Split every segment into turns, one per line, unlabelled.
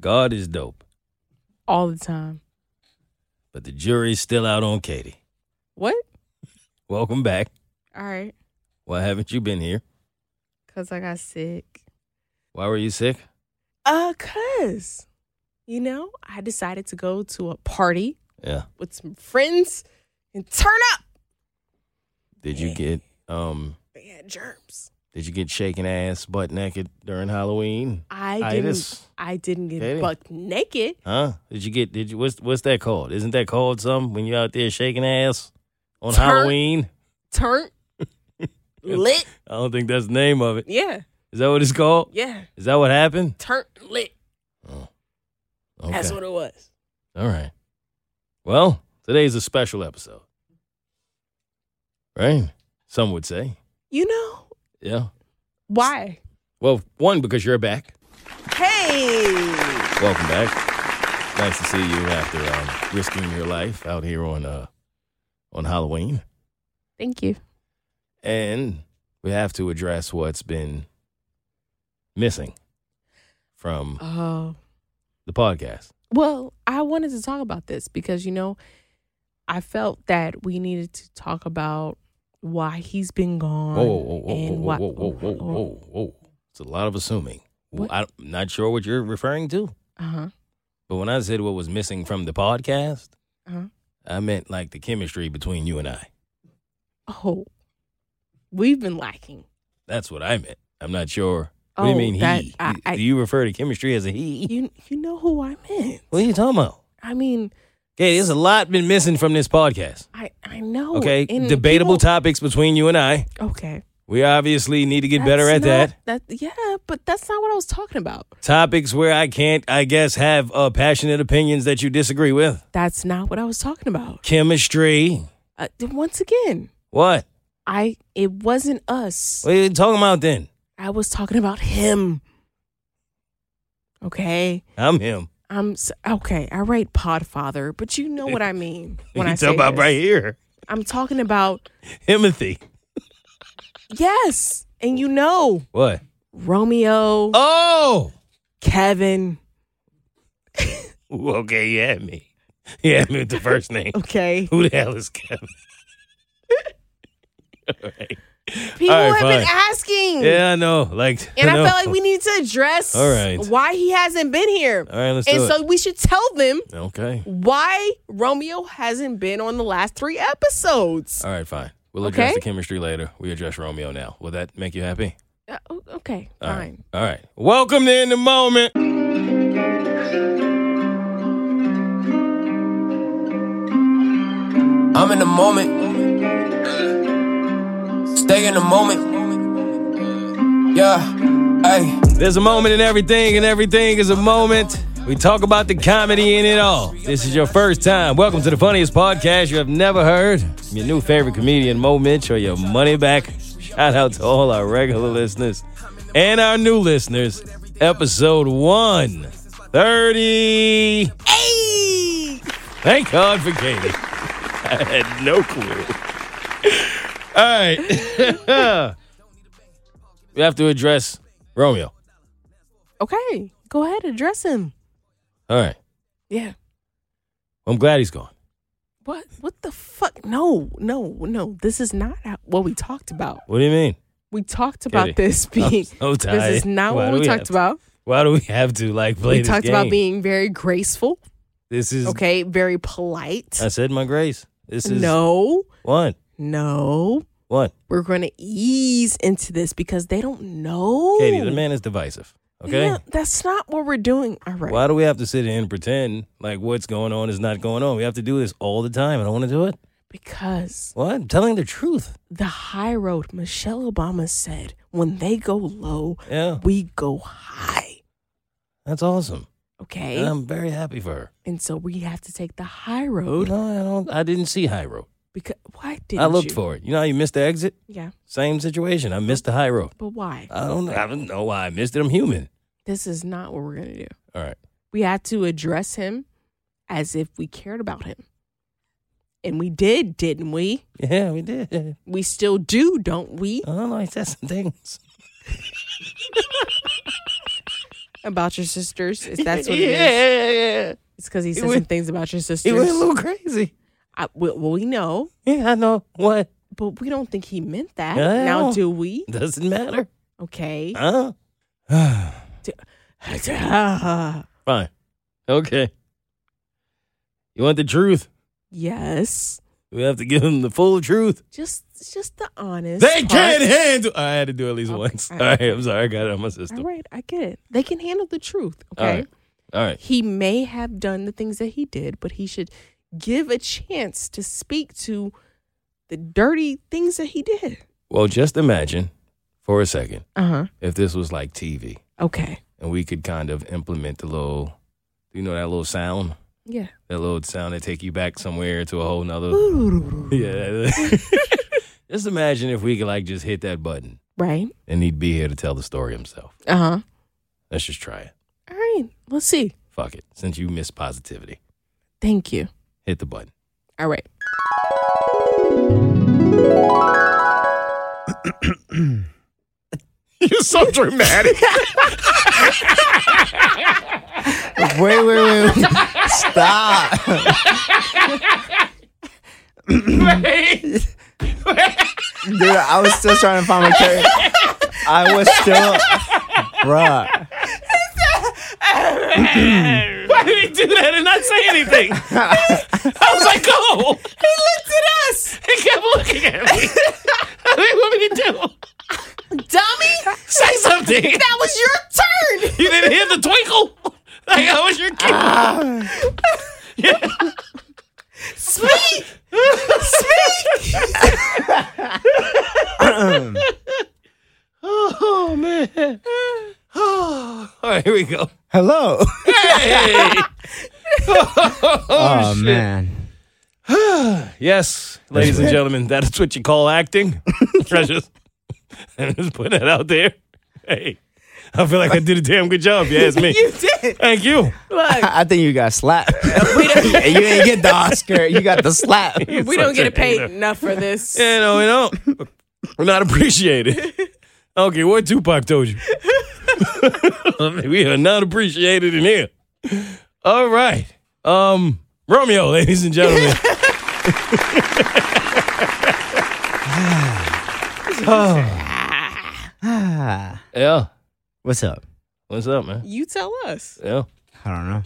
God is dope,
all the time.
but the jury's still out on Katie.
What?
Welcome back.
All right.
Why haven't you been here?
Cause I got sick.
Why were you sick?
Uh, cause you know I decided to go to a party
Yeah.
with some friends and turn up.
Did you get um
They had germs.
Did you get shaking ass butt naked during Halloween?
I
Itis.
didn't. I didn't get
Katie.
buck naked.
Huh? Did you get did you what's what's that called? Isn't that called something when you're out there shaking ass on
Turn-
Halloween?
Turn lit.
I don't think that's the name of it.
Yeah.
Is that what it's called?
Yeah.
Is that what happened?
Turn lit.
Oh, okay.
That's what it was.
All right. Well, today's a special episode. Right? Some would say.
You know
Yeah.
why?
Well, one, because you're back.
Hey.
Welcome back. Nice to see you after um, risking your life out here on uh on Halloween.
Thank you.
And we have to address what's been missing from
Oh.
the podcast.
Well, I wanted to talk about this because you know, I felt that we needed to talk about why he's been gone.
Whoa, whoa, whoa, whoa,
why-
whoa, whoa, whoa, whoa, whoa. It's a lot of assuming.
What?
I'm not sure what you're referring to.
Uh huh.
But when I said what was missing from the podcast,
Uh-huh.
I meant like the chemistry between you and I.
Oh, we've been lacking.
That's what I meant. I'm not sure.
Oh,
what do you mean
that-
he?
I- I-
do you refer to chemistry as a he?
You you know who I meant.
What are you talking about?
I mean,
Okay, there's a lot been missing from this podcast.
I I know.
Okay,
and
debatable
people-
topics between you and I.
Okay.
We obviously need to get better at
That's
that.
That yeah, but that's not what I was talking about.
Topics where I can't, I guess, have uh, passionate opinions that you disagree with.
That's not what I was talking about.
Chemistry.
Uh, once again,
What?
I it wasn't us.
What are you talking about then?
I was talking about him. Okay.
I'm him.
I'm s- okay. I write Podfather, but you know what I mean when I say
talking about
this.
right here.
I'm talking about
Timothy.
yes, and you know
What?
Romeo,
Oh!
Kevin.
Ooh, okay, you had me. You had me with the first name.
Okay,
Who the hell is Kevin? All right.
People
All right,
have been asking,
Yeah, I know. Like,
and I
know.
felt like we need to address
All right.
why he hasn't been here,
All right, let's
and
do
so we should tell them.
Okay.
why Romeo hasn't been on the last three episodes.
All right, fine. We'll address
Okay.
the chemistry later. We address Romeo now. Will that make you happy?
Uh, okay,
All right.
fine.
All right. Welcome to In the Moment.
I'm in the moment. Stay in the moment. Yeah, hey.
There's a moment in everything, and everything is a moment. We talk about the comedy in it all. This is your first time. Welcome to the funniest podcast you have never heard. Your new favorite comedian, Mo Mitch, or your money back. Shout out to all our regular listeners and our new listeners. Episode 130. Hey! Thank God for Katie. I had no clue. All right. we have to address Romeo.
Okay, go ahead, address him.
All right.
Yeah.
I'm glad he's gone.
What? What the fuck? No, no, no. This is not what we talked about.
What do you mean?
We talked about this being.
so
this is not
Why
what we
we
talked about.
Why do we have to like play
We talked
game?
about being very graceful.
This is
Okay, very polite.
I said my grace. This is
no,
What?
no.
What?
We're going to ease into this because they don't know.
Katie, the man is divisive. Okay.
Yeah, that's not what we're doing. All right.
Why do we have to sit here and pretend like what's going on is not going on? We have to do this all the time. I don't want to do it.
Because
What? I'm telling the truth.
the high road, Michelle Obama said, when they go low,
Yeah.
we go high.
That's awesome.
Okay.
And I'm very happy for her.
and so we have to take the high road
No, I don't. I didn't see high road.
Because why didn't
I looked
you?
for it. You know how you missed the exit?
Yeah,
Same situation. I missed the high road.
but why?
I don't. I don't know why I missed it. I'm human.
This is not what we're gonna do.
All right.
We had to address him as if we cared about him, and we did, didn't we?
Yeah, we did.
We still do, don't we?
I don't know. I said some things.
About your sisters, if that's what
yeah,
it is.
yeah, yeah.
It's because he
He
said
went-
some things about your sisters.
He went a little crazy.
I, well, we know,
Yeah, I know. What?
but we don't think he meant that.
I
Now,
know.
do we?
Doesn't matter.
Okay.
Huh? Fine. Okay. You want the truth?
yes.
We have to give them the full truth.
Just, just the honest.
They
part.
can't handle. I had to do it at least
Okay.
once. All
All
right. I'm sorry. I got it on my system.
All right, I get it. They can handle the truth. Okay.
right. All right.
He may have done the things that he did, but he should give a chance to speak to the dirty things that he did.
Well, just imagine for a second
Uh huh.
if this was like TV
Okay.
and we could kind of implement the little, you know, that little sound,
Yeah.
that little sound that take you back somewhere to a whole nother. Yeah. just imagine if we could like just hit that button
Right.
and he'd be here to tell the story himself.
Uh huh.
Let's just try it.
All right. Let's see.
Fuck it. Since you miss positivity,
Thank you.
Hit the button.
All right.
You're so dramatic.
Wait, wait, wait. wait. Stop. Dude, I was still trying to find my character. I was still. Bruh.
Why did he do that and not say anything? I was like, go. He looked at us. He kept looking at me. What do you want me to do?
Dummy!
Say something.
That was your turn!
You didn't hear the twinkle? Like, I was your kid. Ah. yeah.
Speak!
Oh, man. Oh. All right, here we go.
Hello.
Hey.
Oh, oh man.
Yes, ladies and gentlemen, that is what you call acting. I just, I just put that out there. Hey, I feel like I did a damn good job. You ask me.
You did!
Thank you.
Look,
I think you got slapped. you didn't get the Oscar. You got the slap.
we don't get paid enough for this.
Yeah, no, we don't. We're not appreciated. Okay, what Tupac told you? we are not appreciated in here. All right. Um, Romeo, ladies and gentlemen.
Ah.
yeah.
What's up?
What's up, man?
You tell us.
Yeah.
I don't know.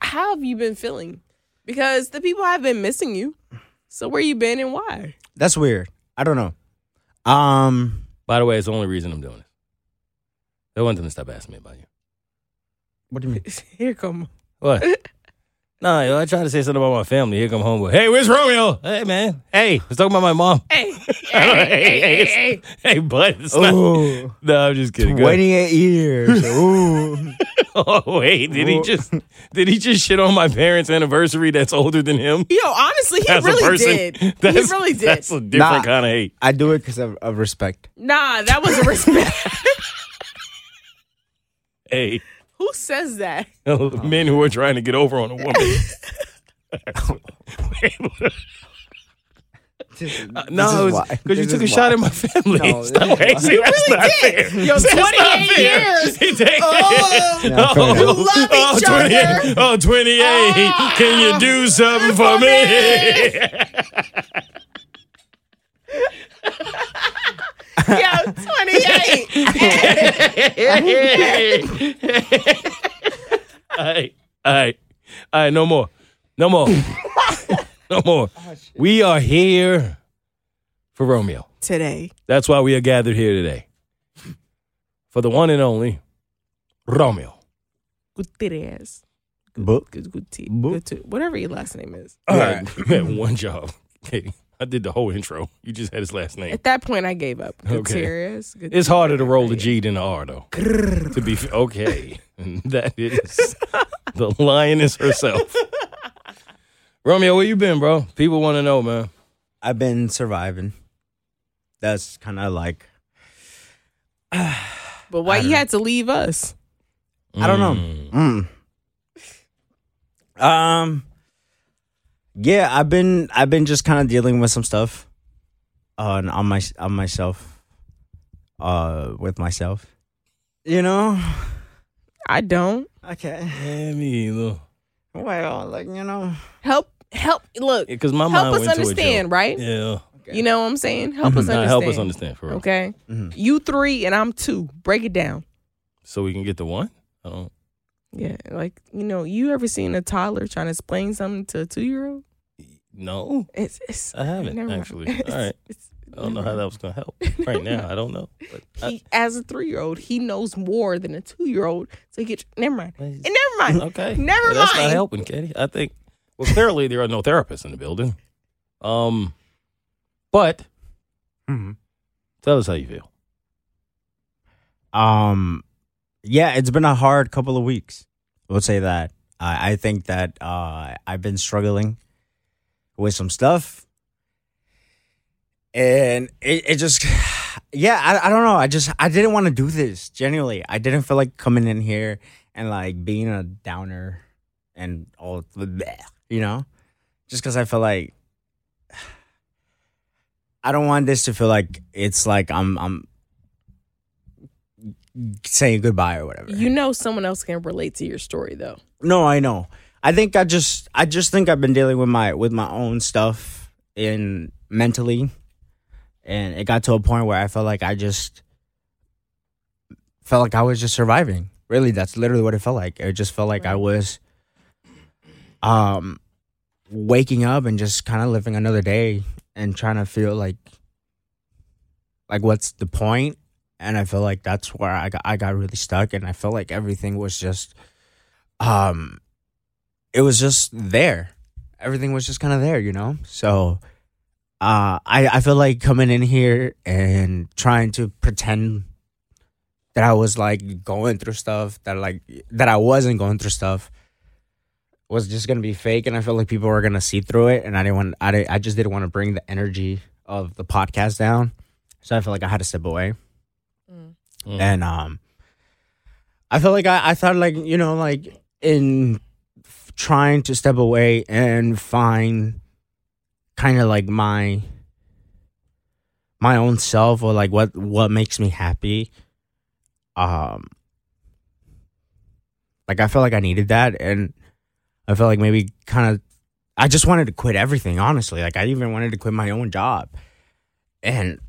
How have you been feeling? Because the people have been missing you. So where you been and why?
That's weird. I don't know. Um,
By the way, it's the only reason I'm doing this. They want them to stop asking me about you.
what do you mean?
Here come.
What? no, yo, I tried to say something about my family. Here come home with, hey, where's Romeo? Hey, man. Hey, let's talk about my mom.
Hey,
hey, hey, hey, hey, bud. It's not,
Ooh,
no, I'm just kidding. Go ahead.
28 years. Ooh.
Oh wait, did he just did he just shit on my parents' anniversary that's older than him?
yo, honestly, he
As
really
person,
did. He
That's,
really did.
That's a different
Nah.
kind of hate.
I do it because of, of respect.
Nah, that was a respect.
Hey,
Who says that?
men who are trying to get over on a woman. Uh, no, because you took a
is
shot at my family.
No,
Stop.
this is
Hey,
why.
see, that's not fair.
Yo,
That's not
28
fair.
years.
He take-
Oh,
Yeah, fair enough.
you love
Oh,
each
28.
other.
Oh, 28. Can you do something for me?
Yo, 28.
all right, all right, all right. No more, no more, no more. Oh, we are here for Romeo.
Today.
That's why we are gathered here today. For the one and only Romeo.
Gutierrez.
Book.
Good, good.
Book.
good whatever your last name is.
All right, you had one job, Katie. I did the whole intro. You just had his last name.
At that point, I gave up.
Okay.
Gutierrez.
It's harder to roll the G than the R, though. to be f- okay, And that is the lioness herself. Romeo, where you been, bro? People want to know, man.
I've been surviving. That's kind of like
But why you
don't-
had to leave us?
I don't know. Mm. Um. Yeah, I've been I've been just kind of dealing with some stuff on on my on myself, uh, with myself. You know.
I don't.
Okay.
Yeah, me either.
Well, like you know.
Help, help. Look,
Because my
help
mind
us
went to a
understand,
joke.
right?
Yeah.
You know what I'm saying? Help us
Nah,
understand.
help us understand for real.
Okay.
Mhm.
You three and I'm two. Break it down.
So we can get the one. I don't.
Yeah, like you know, you ever seen a toddler trying to explain something to a two year old?
No,
It's, it's
I haven't,
never mind.
actually. All right.
It's-
I don't know how that was gonna help right now. I don't know. But I-
He, as a three year old, he knows more than a two year old. So he gets never mind. And never mind.
okay,
Never
Well, That's not helping, Katie. I think. Well, clearly there are no therapists in the building. Um, but
Mhm.
tell us how you feel.
Um, yeah, it's been a hard couple of weeks. We'll say that. I I think that uh, I've been struggling with some stuff, and it, it just, yeah, I, I don't know. I just I didn't want to do this. Genuinely, I didn't feel like coming in here and like being a downer and all, bleh, you know, just because I feel like. I don't want this to feel like it's like I'm I'm saying goodbye or whatever.
You know, someone else can relate to your story though.
no, I know. I think I just I just think I've been dealing with my with my own stuff in mentally and it got to a point where I felt like I just felt like I was just surviving. Really, that's literally what it felt like. It just felt like I was um waking up and just kind of living another day and trying to feel like like what's the point and I feel like that's where I got I got really stuck and I felt like everything was just um it was just there. Everything was just kind of there, you know? So uh I I feel like coming in here and trying to pretend that I was like going through stuff that like that I wasn't going through stuff was just gonna be fake, and I felt like people were gonna see through it, and I didn't want I didn't, I just didn't want to bring the energy of the podcast down, so I felt like I had to step away,
Mm.
and um, I felt like I I thought like you know like in f- trying to step away and find kind of like my my own self or like what what makes me happy um like i felt like i needed that and i felt like maybe kind of i just wanted to quit everything honestly. Like i even wanted to quit my own job. And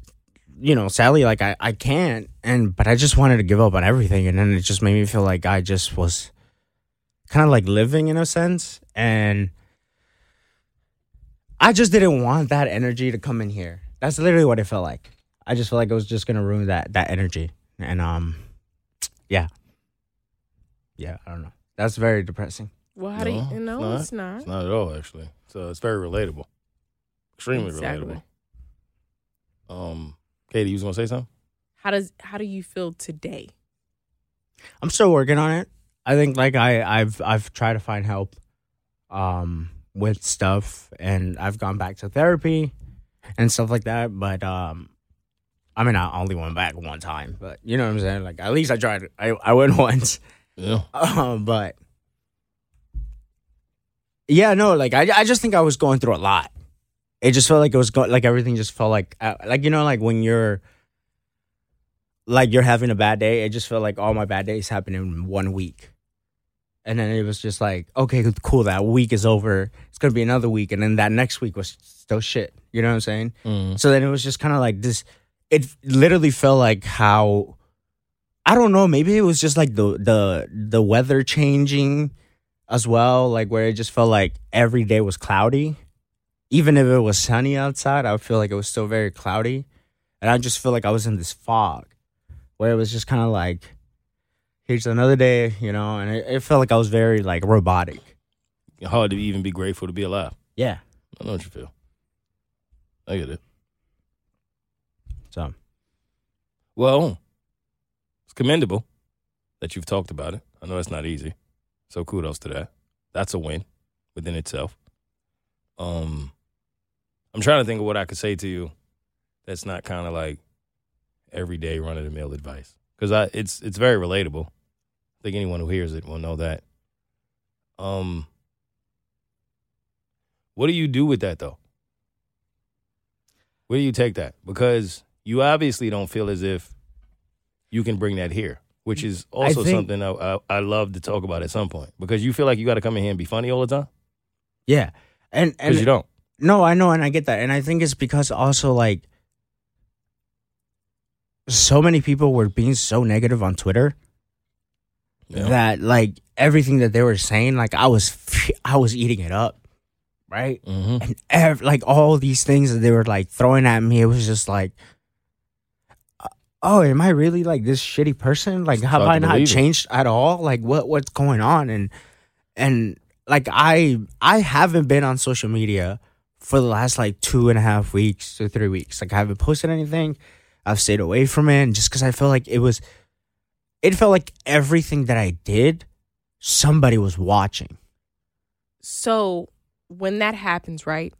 you know sadly like i i can't and but i just wanted to give up on everything and then it just made me feel like i just was kind of like living in a sense and i just didn't want that energy to come in here. That's literally what it felt like. I just felt like it was just gonna ruin that that energy and um yeah. Yeah i don't know. That's very depressing
Well, how do you,
No,
no,
it's
it's not.
It's not at all, actually. So it's very relatable. Extremely
Exactly.
relatable. Um, Katie, you was gonna say something?
How does how do you feel today?
i'm still working on it i think like i i've i've tried to find help um with stuff and i've gone back to therapy and stuff like that but um i mean i only went back one time but you know what i'm saying like at least i tried i i went once
Yeah.
Um, but yeah, no, like I, I just think I was going through a lot. It just felt like it was going, like everything just felt like, uh, like you know, like when you're, like you're having a bad day. It just felt like all my bad days happened in one week, and then it was just like, okay, cool, that week is over. It's gonna be another week, and then that next week was still shit. You know what I'm saying?
Mm.
So then it was just kind of like this. It literally felt like how I don't know. Maybe it was just like the the the weather changing as well. Like where it just felt like every day was cloudy, even if it was sunny outside. I would feel like it was still very cloudy, and I just feel like I was in this fog, where it was just kind of like, here's another day, you know. And it, it felt like I was very like robotic.
Hard to even be grateful to be alive.
Yeah.
I know what you feel. I get it.
So
Well, it's commendable that you've talked about it. I know it's not easy. So kudos to that. That's a win within itself. Um I'm trying to think of what I could say to you that's not kind of like everyday run of the mill advice. Cuz I it's it's very relatable. I think anyone who hears it will know that. Um What do you do with that though? Where do you take that? Because you obviously don't feel as if you can bring that here, which is also
think-
something I, I, I love to talk about at some point. Because you feel like you got to come in here and be funny all the time.
yeah, and
Because
and
you don't.
No, I know, and I get that, and I think it's because also like so many people were being so negative on Twitter
Yeah.
that like everything that they were saying, like I was I was eating it up, right?
hmm
And ev- like all these things that they were like throwing at me, it was just like, oh, am I really like this shitty person? Like, have I not
believe it.
changed at all? Like, what what's going on? And and like I I haven't been on social media for the last like two and a half weeks to three weeks. Like I haven't posted anything. I've stayed away from it, and just because I felt like it was, it felt like everything that I did, somebody was watching.
So when that happens, right?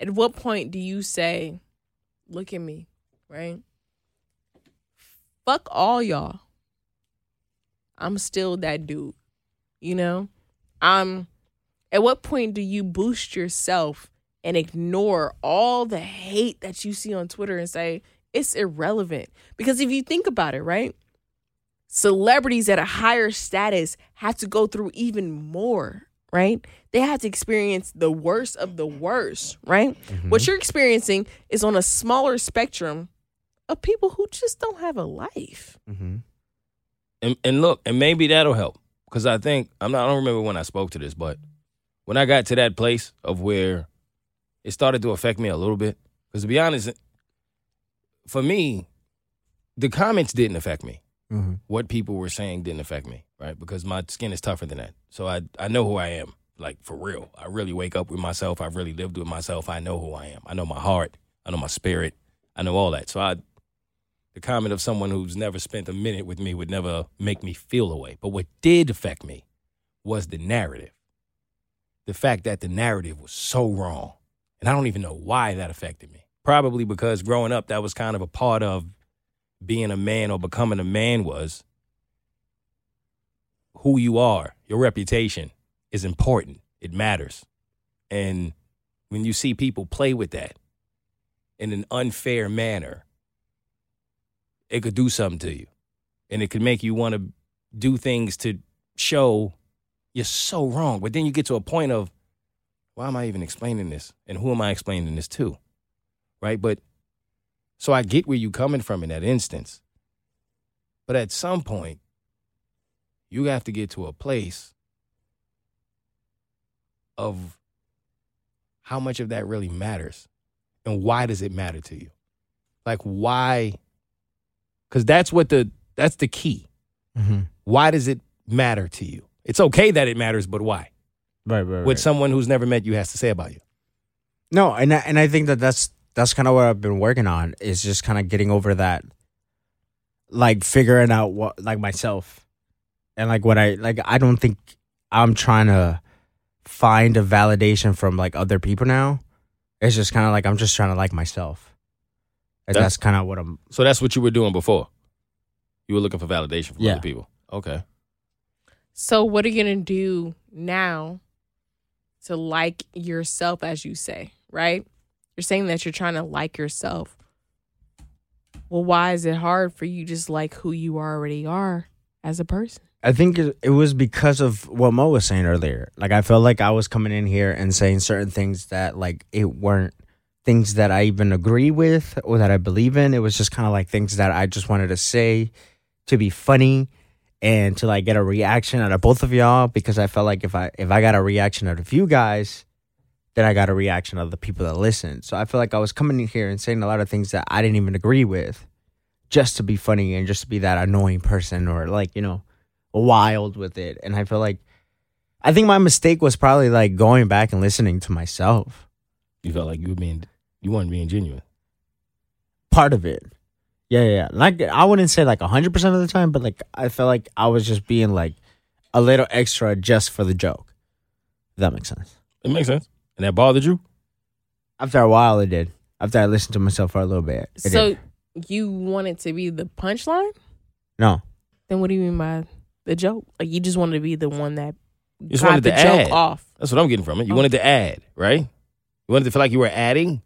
At what point do you say, "Look at me," right? Fuck all y'all. I'm still that dude. You know? I'm at what point do you boost yourself and ignore all the hate that you see on Twitter and say it's irrelevant? Because if you think about it, right? Celebrities at a higher status have to go through even more, right? They have to experience the worst of the worst, right? What mm-hmm. you're experiencing is on a smaller spectrum of people who just don't have a life.
Mm-hmm.
And, and look, and maybe that'll help. Because I think, I'm not, I don't remember when I spoke to this, but when I got to that place of where it started to affect me a little bit, because to be honest, for me, the comments didn't affect me.
Mm-hmm.
what people were saying didn't affect me, right? Because my skin is tougher than that. So I I know who I am, like for real. I really wake up with myself. I've really lived with myself. I know who I am. I know my heart. I know my spirit. I know all that. So I the comment of someone who's never spent a minute with me would never make me feel away. But what did affect me was the narrative. The fact that the narrative was so wrong. And I don't even know why that affected me. Probably because growing up, that was kind of a part of being a man or becoming a man was who you are, your reputation is important. It matters. And when you see people play with that in an unfair manner, it could do something to you. And it could make you want to do things to show you're so wrong. But then you get to a point of, why am I even explaining this? And who am I explaining this to? Right? But so I get where you're coming from in that instance. But at some point, you have to get to a place of how much of that really matters and why does it matter to you? Like why cuz that's what the that's the key.
Mm-hmm.
Why does it matter to you? It's okay that it matters, but why?
Right, right,
What someone who's never met you has to say about you.
No, and I, and I think that that's that's kind of what I've been working on is just kind of getting over that, like figuring out what like myself, and like what I like. I don't think I'm trying to find a validation from like other people now. It's just kind of like I'm just trying to like myself, and
That's-
that's, kind of what I'm.
So that's what you were doing before. You were looking for validation from
Yeah.
other people. Okay.
So what are you gonna do now to like yourself as you say, right? You're saying that you're trying to like yourself. Well, why is it hard for you just like who you already are as a person?
I think it, it was because of what Mo was saying earlier. Like I felt like I was coming in here and saying certain things that like it weren't things that I even agree with or that I believe in. It was just kind of like things that I just wanted to say to be funny and to like get a reaction out of both of y'all because I felt like if I if I got a reaction out of you guys, then I got a reaction out of the people that listen. So I feel like I was coming in here and saying a lot of things that I didn't even agree with just to be funny and just to be that annoying person or like, you know, wild with it. And I feel like I think my mistake was probably like going back and listening to myself.
You felt like you were being You weren't being genuine.
part of it. Yeah, yeah, yeah. Like I wouldn't say like hundred percent of the time, but like I felt like I was just being like a little extra just for the joke. If that makes sense.
It makes sense. And that bothered you?
After a while, it did. After I listened to myself for a little bit, it
So
did.
you wanted to be the punchline?
no,
Then what do you mean by the joke? Like you just wanted to be the one that
You just
got
wanted
the
to
joke
add.
off.
That's what I'm getting from it. You oh. wanted to add, right? You wanted to feel like you were adding?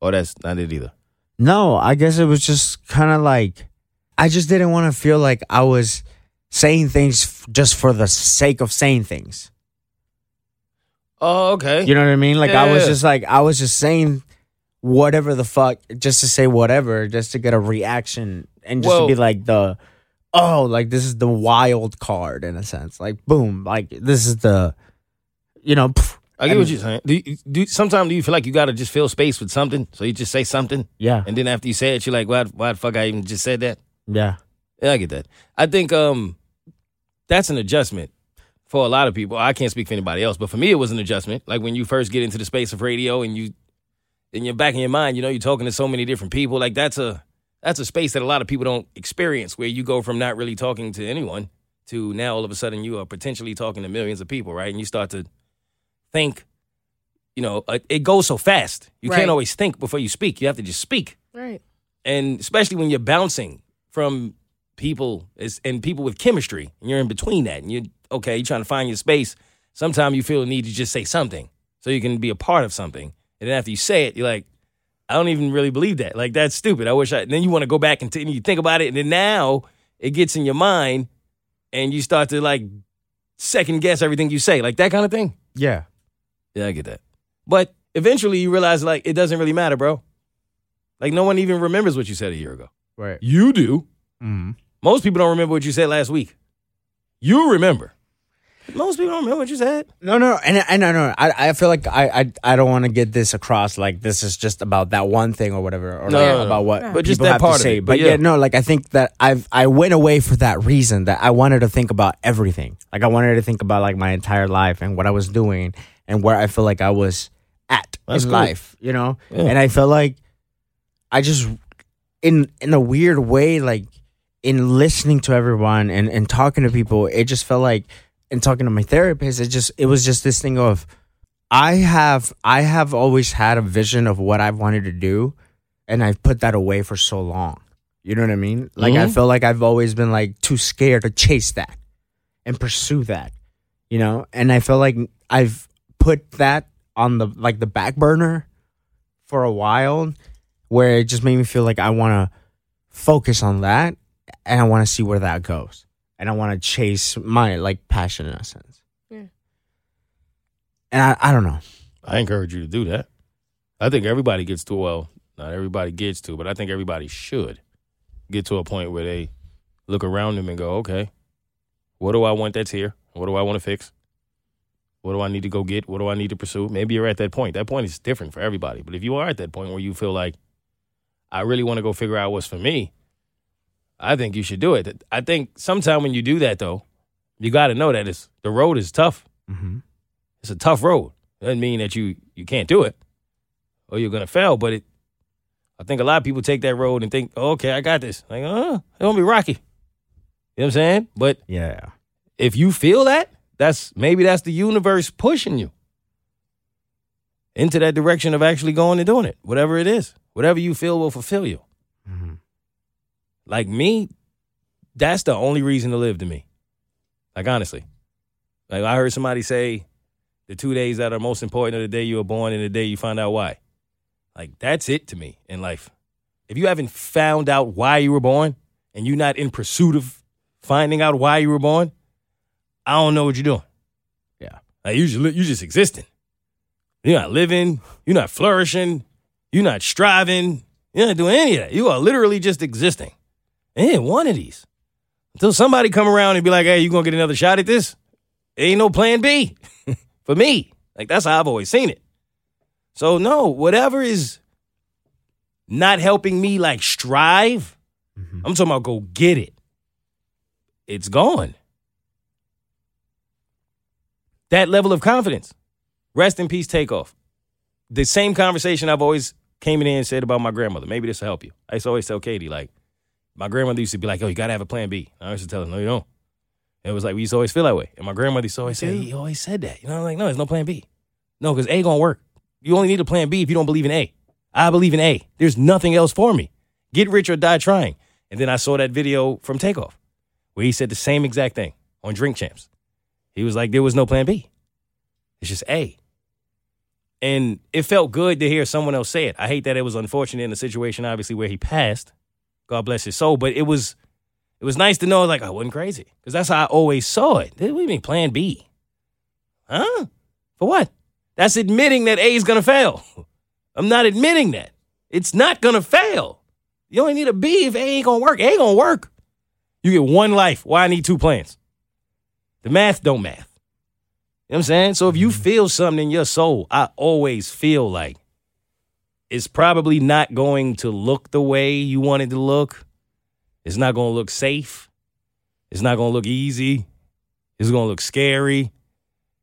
Oh, that's not it either.
no. I guess it was just kind of like I just didn't want to feel like I was saying things f- just for the sake of saying things.
Oh, okay.
You know what I mean? Like I was
Yeah.
just like I was just saying whatever the fuck just to say whatever just to get a reaction and just
Well-
to be like the oh like this is the wild card in a sense like boom like this is the you know pff,
I get what you're saying. Do you, do sometimes do you feel like you got to just fill space with something, so you just say something,
yeah
and then after you say it, you're like, why, why the fuck I even just said that?
yeah
Yeah, I get that. I think um, that's an adjustment for a lot of people. I can't speak for anybody else, but for me, it was an adjustment. Like when you first get into the space of radio, and you, in your back in your mind, you know, you're talking to so many different people. Like that's a that's a space that a lot of people don't experience, where you go from not really talking to anyone to now all of a sudden you are potentially talking to millions of people, right? And you start to think, you know, uh, it goes so fast. You
Right.
can't always think before you speak. You have to just speak
Right.
and especially when you're bouncing from people is and people with chemistry and you're in between that and you're okay you're trying to find your space sometimes you feel the need to just say something so you can be a part of something and then after you say it you're like i don't even really believe that like that's stupid i wish i and then you want to go back and, t- and you think about it and then now it gets in your mind and you start to like second guess everything you say like that kind of thing
yeah
yeah, I get that. But eventually you realize like it doesn't really matter, bro. Like no one even remembers what you said a year ago.
right
You do.
mm-hmm.
Most people don't remember what you said last week. You remember. Most people don't remember what you said.
no no and and I know I I feel like I I, I don't want to get this across like this is just about that one thing or whatever or
No,
like
no, no.
about what
But just that
have
part
to
of
say
it.
but
But
yeah.
yeah.
no like I think that I've I went away for that reason that I wanted to think about everything like I wanted to think about like my entire life and what I was doing and where I feel like I was at
That's
in
cool.
life you know
Yeah.
and I felt like I just in in a weird way like in listening to everyone and and talking to people it just felt like and talking to my therapist it just it was just this thing of I have I have always had a vision of what I've wanted to do and I've put that away for so long. You know what I mean? Like I
Mhm.
feel like I've always been like too scared to chase that and pursue that. You know? And I feel like I've put that on the like the back burner for a while where it just made me feel like I want to focus on that and I want to see where that goes. And I want to chase my like passion in a sense.
Yeah.
And I, I don't know.
I encourage you to do that. I think everybody gets to well, not everybody gets to, but I think everybody should get to a point where they look around them and go, okay, what do I want that's here? What do I want to fix? What do I need to go get? What do I need to pursue? Maybe you're at that point. That point is different for everybody. But if you are at that point where you feel like, I really want to go figure out what's for me, I think you should do it. I think sometime when you do that, though, you got to know that it's the road is tough.
Mm-hmm.
It's a tough road. Doesn't mean that you you can't do it or you're gonna fail. But it, I think a lot of people take that road and think, oh, okay, I got this. Like, uh, it won't be rocky. You know what I'm saying? But
Yeah.
if you feel that, that's maybe that's the universe pushing you into that direction of actually going and doing it. Whatever it is, whatever you feel will fulfill you.
Mm-hmm.
Like me, that's the only reason to live to me. Like honestly. Like I heard somebody say the two days that are most important are the day you were born and the day you find out why. Like that's it to me in life. If you haven't found out why you were born and you're not in pursuit of finding out why you were born, I don't know what you're doing.
Yeah.
Like you just you just existing. You're not living. You're not flourishing. You're not striving. You're not doing any of that. You are literally just existing. And one of these. Until somebody come around and be like, hey, you gonna get another shot at this? Ain't no plan B for me. Like that's how I've always seen it. So no, whatever is not helping me like strive, mm-hmm. I'm talking about go get it. It's gone. That level of confidence. Rest in peace, Takeoff. the same conversation I've always came in and said about my grandmother. Maybe this will help you. I used to always tell Katie, like, my grandmother used to be like, oh, you got to have a plan B. I used to tell her, no, you don't. And It was like, we used to always feel that way. And my grandmother used to always say, he always said that. You know, I'm like, no, there's no plan B. No, because A going to work. You only need a plan B if you don't believe in A. I believe in A. There's nothing else for me. Get rich or die trying. And then I saw that video from Takeoff where he said the same exact thing on Drink Champs. He was like, there was no plan B. It's just A. And it felt good to hear someone else say it. I hate that it was unfortunate in the situation, obviously, where he passed. God bless his soul. But it was it was nice to know like I wasn't crazy. Because that's how I always saw it. What do you mean plan B? Huh? For what? That's admitting that A is gonna fail. I'm not admitting that. It's not gonna fail. You only need a B if A ain't gonna work. A ain't gonna work. You get one life. Why I need two plans? The math don't math. You know what I'm saying? So if you mm-hmm. feel something in your soul, I always feel like it's probably not going to look the way you want it to look. It's not going to look safe. It's not going to look easy. It's going to look scary.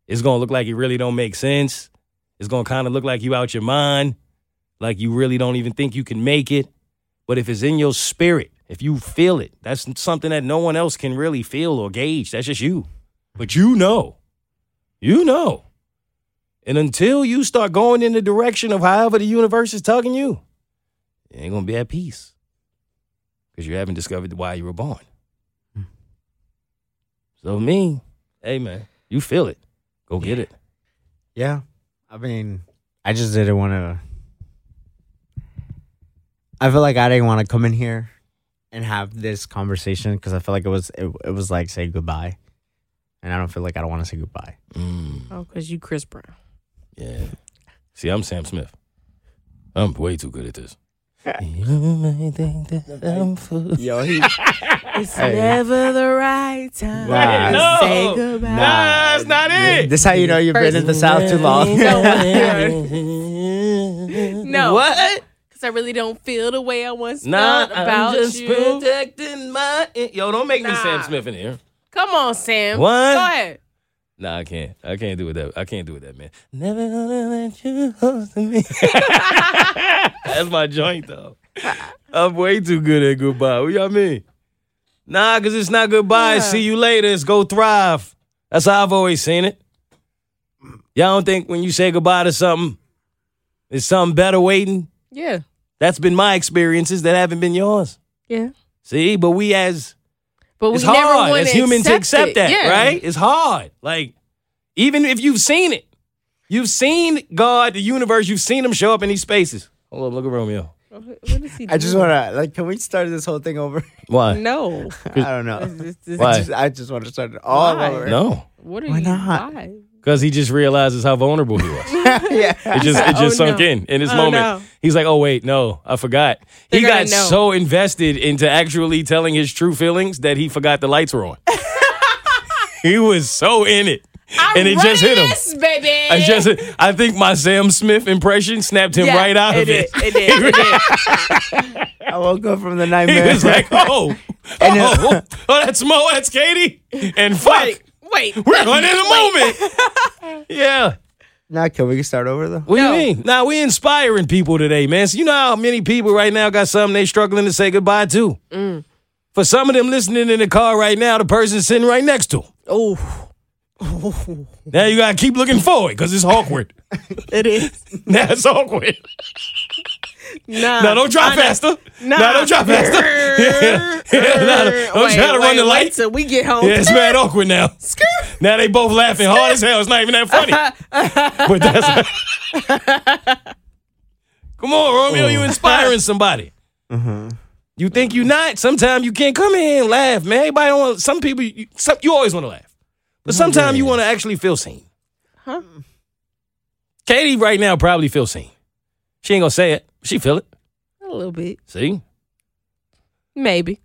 It's going to look like it really don't make sense. It's going to kind of look like you out your mind, like you really don't even think you can make it. But if it's in your spirit, if you feel it, that's something that no one else can really feel or gauge. That's just you. But you know. You know. And until you start going in the direction of however the universe is tugging you, you ain't gonna be at peace. Because you haven't discovered why you were born. Hmm. So me, hey man, you feel it. Go get it.
Yeah. I mean, I just didn't want to. I feel like I didn't want to come in here and have this conversation because I felt like it was it, it was like saying goodbye, and I don't feel like I don't want to say goodbye.
Mm,
Oh, because you Chris Brown.
yeah. See, I'm Sam Smith. I'm way too good at this. You may think that I'm full-
Yo, he
It's
Hey.
never the right time
Nah.
to
No.
say goodbye.
Nah, that's not it.
this how you know you've been in the south too long.
No.
What?
Because I really don't feel the way I once
Nah,
felt about
I'm just
you.
protecting my. Yo, don't make me Sam Smith in here.
Come on, Sam.
What?
Go ahead.
Nah, I can't. I can't do it that. I can't do it that, man. Never gonna let you close to me. That's my joint, though. I'm way too good at goodbye. What y'all mean? Nah, cause it's not goodbye.
Yeah.
See you later. It's go thrive. That's how I've always seen it. Y'all don't think when you say goodbye to something, there's something better waiting?
Yeah.
That's been my experiences that haven't been yours.
Yeah.
See, but we as
But
it's
we never
hard
want
as humans to accept
it.
that,
Yeah.
right? It's hard. Like, even if you've seen it, you've seen God, the universe, you've seen him show up in these spaces. Hold up, look at Romeo.
What is he
I just want to like. Can we start this whole thing over?
Why?
No.
I don't know.
This- this-
Why?
I just, just want to start it all
Why?
over.
No,
What are
Why
you?
not?
Why?
Because he just realizes how vulnerable he was.
yeah.
It just it just
Oh,
sunk
no.
in in this
Oh,
moment.
no.
He's like, oh wait, no, I forgot.
They're
he got
know.
so invested into actually telling his true feelings that he forgot the lights were on. he was so in it, and it just hit him.
This, baby.
I just, I think my Sam Smith impression snapped him
Yeah,
right out of
it
it.
did, It did. It did.
I woke up from the
He
nightmare.
was like, oh, oh, oh, that's Mo, that's Katie, and fuck,
Wait. Wait.
we're going in the moment. yeah.
now, can we start over though?
What
No.
do you mean? Now we inspiring people today, man. So you know how many people right now got something they struggling to say goodbye to.
Mm.
For some of them listening in the car right now, the person sitting right next to them.
Oh,
Now you gotta keep looking forward because it's awkward.
it is.
now it's awkward.
Nah.
Now don't drive
uh, I
faster.
Nah.
Now don't drive faster. Yeah. Now, don't
Wait,
try to run the
light.
lights.
till we get home.
Yeah, it's mad awkward now. Now they both laughing hard as hell. It's not even that funny. but that's. Come on, Romeo, you inspiring somebody. Mm-hmm. You think you not? Sometimes you can't come in and laugh, man. Everybody don't want. Some people, you, some, you always want to laugh, but sometimes you want to actually feel seen.
Huh?
Katie right now probably feel seen. She ain't gonna say it. She feel it.
A little bit.
See,
Maybe.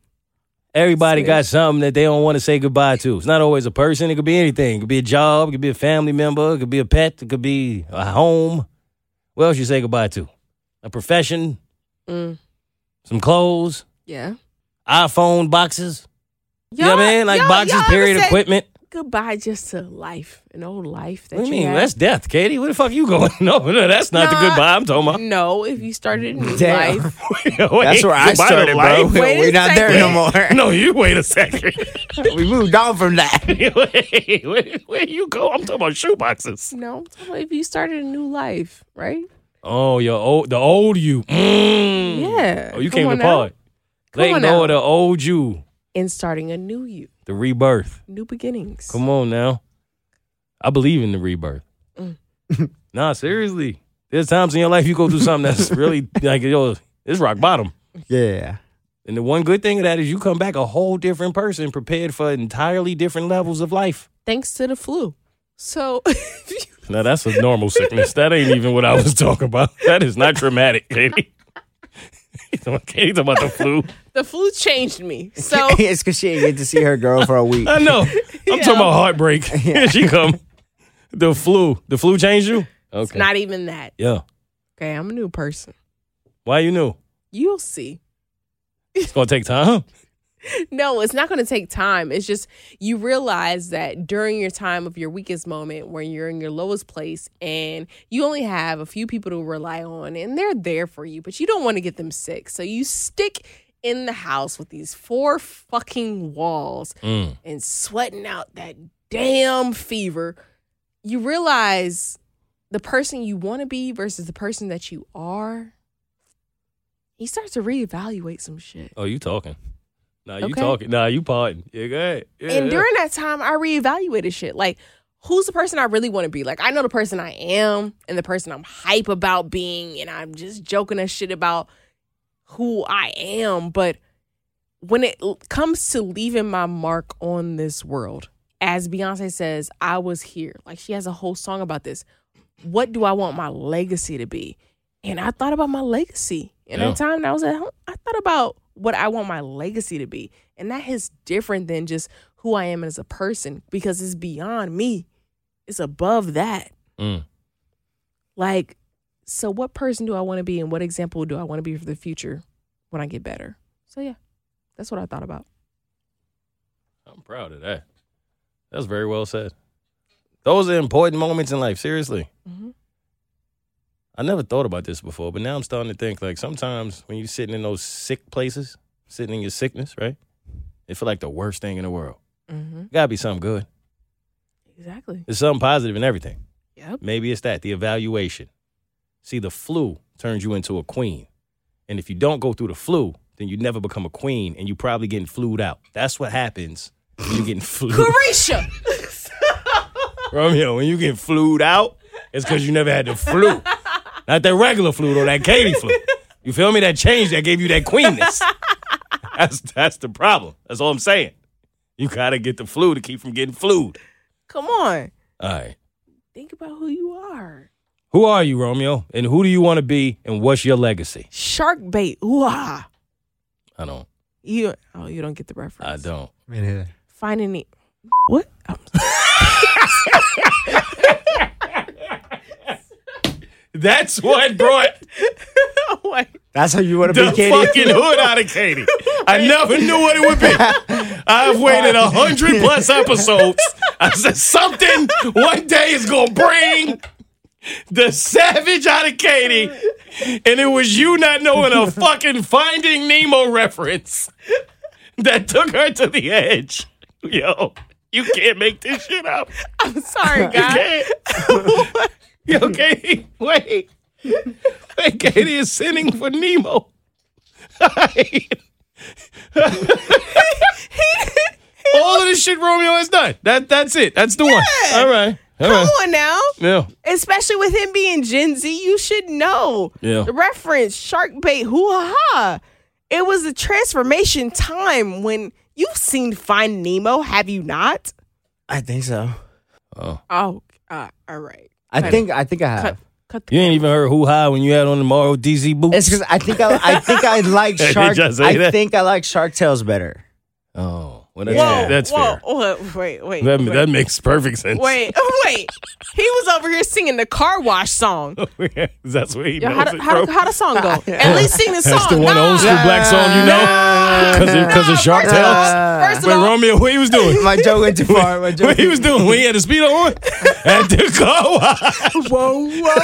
everybody got something that they don't want to say goodbye to. It's not always a person. It could be anything. It could be a job. It could be a family member. It could be a pet. It could be a home. What else you say goodbye to? A profession.
Mm.
Some clothes.
Yeah.
iPhone boxes. You know what I mean? Like
y'all-
boxes,
y'all
period equipment.
Goodbye just to life, an old life that
What do you mean?
had.
That's death, Katie. Where the fuck you going? No, no, that's not the goodbye I'm talking about.
No, if you started a new
Damn.
life.
Wait,
That's where I started, bro.
Wait
We're not there no more.
No, you wait a second.
we moved on from that.
wait, where, where you go? I'm talking about shoeboxes.
No, about if you started a new life, right?
Oh, your old, the old you. Mm.
Yeah.
Oh, you
Come
came
on
to
now.
part.
Come on
go
now.
of the old you,
And starting a new you,
the rebirth.
new beginnings.
Come on now. I believe in the rebirth.
Mm.
nah, seriously. There's times in your life you go through something that's really like yo, it's rock bottom.
Yeah.
And the one good thing of that is you come back a whole different person, prepared for entirely different levels of life.
Thanks to the flu. So
Now that's a normal sickness. That ain't even what I was talking about. That is not traumatic, Katie. Katie talking about the flu.
The flu changed me. So
it's because she didn't get to see her girl for a week.
I know. I'm talking about heartbreak. Here she come. The flu. The flu changed you? Okay.
not even that.
yeah.
Okay, I'm a new person.
Why you new?
You'll see.
It's gonna take time.
No, it's not going to take time. It's just you realize that during your time of your weakest moment, when you're in your lowest place, and you only have a few people to rely on, and they're there for you, but you don't want to get them sick. So you stick in the house with these four fucking walls
Mm.
and sweating out that damn fever. You realize the person you want to be versus the person that you are. He starts to reevaluate some shit.
Oh, you talking. Nah, you
Okay.
talking. Nah, you parting. Yeah, go ahead. Yeah,
And
yeah.
during that time, I reevaluated shit. Like, who's the person I really want to be? Like, I know the person I am and the person I'm hype about being, and I'm just joking and shit about who I am. But when it comes to leaving my mark on this world, as Beyonce says, I was here. Like, she has a whole song about this. What do I want my legacy to be? And I thought about my legacy. And
Yeah.
that time that I was at home, I thought about what I want my legacy to be. And that is different than just who I am as a person because it's beyond me. It's above that.
Mm.
Like, so what person do I want to be and what example do I want to be for the future when I get better? So yeah, that's what I thought about.
I'm proud of that. That's very well said. Those are important moments in life. Seriously.
Mhm.
I never thought about this before, but now I'm starting to think like sometimes when you're sitting in those sick places, sitting in your sickness, right? It feel like the worst thing in the world.
Mm-hmm.
Gotta be something good.
Exactly.
There's something positive in everything.
Yep.
Maybe it's that, the evaluation. See, the flu turns you into a queen. And if you don't go through the flu, then you never become a queen and you probably getting flued out. That's what happens when you're getting flu.
Carisha.
Romeo, when you get flued out, it's because you never had the flu. Not that regular flu or that Katie flu. You feel me? That change that gave you that queenness. That's that's the problem. That's all I'm saying. You gotta get the flu to keep from getting flued.
Come on.
All right.
Think about who you are.
Who are you, Romeo? And who do you want to be? And what's your legacy?
Shark bait. Ooh, ah.
I don't.
You oh, you don't get the reference.
I don't.
Finding it. What? I'm-
That's what brought
Wait.
That's
how you want to
the
be, Katie?
fucking hood out of Katie. I never knew what it would be. I've waited a hundred plus episodes. I said something one day is gonna bring the savage out of Katie, and it was you not knowing a fucking Finding Nemo reference that took her to the edge. Yo, you can't make this shit up.
I'm sorry,
You
guys.
can't. Yo, Katie, wait. Wait, Katie is sending for Nemo. All of this shit Romeo has done. That that's it. That's the one. All right. All
Come
right.
on now.
Yeah.
Especially with him being Gen Z, you should know.
Yeah.
The reference, shark bait, hoo ha. It was a transformation time when you've seen Find Nemo, have you not?
I think so.
Oh.
Oh, uh, all right.
I
Cut
think I think I have.
Cut, cut
You ain't even heard who high when you had on the Morrow DZ boots.
It's because I think I I think I like Shark. I
that?
think I like Shark Tales better.
oh. Well, that's,
Whoa,
that's
whoa,
fair.
whoa, wait, wait,
That,
wait,
that makes perfect sense.
wait, oh, wait. He was over here singing the car wash song.
Oh, that's where he
Yo,
knows
how,
it
how,
from.
how the song go? At least sing the song.
That's the one
Nah.
old school black song you know? Because of, 'cause of Shark
First of all,
Tale?
First of
Wait,
all,
Romeo, what he was doing?
My joke went too far. My joke
What he was doing when he had the speed on? At the car wash.
whoa, whoa,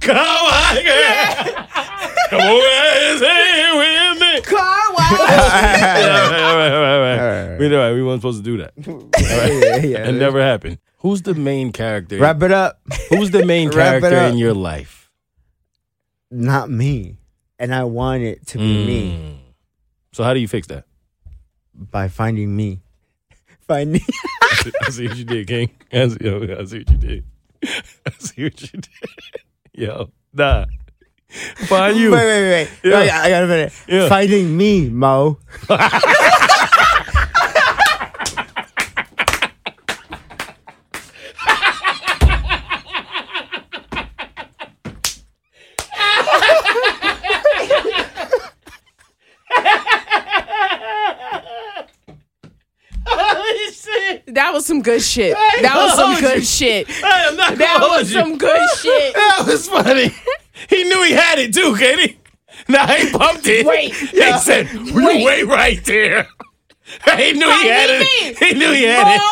Car wash. Come on, right. We, all right, we weren't supposed to do that.
yeah, yeah.
It never happened. Who's the main character?
Wrap it up.
Who's the main
Wrap it
character
up.
in your life?
Not me. And I want it to be me
Mm. So how do you fix that?
by finding me. Finding.
I see what you did, King. I see, yo, I see what you did. I see what you did. Yo, nah. Find you.
Wait, wait, wait.
Yeah.
Wait, I got a minute.
Yeah.
Finding me, Mo.
That was some good shit. That was some good
you.
shit.
I am not
That was
you.
some good shit.
That was funny. He knew he had it too, Katie. Now he pumped it.
Wait.
He said, "You
Wait.
wait right there." He knew he had it. He knew he had it.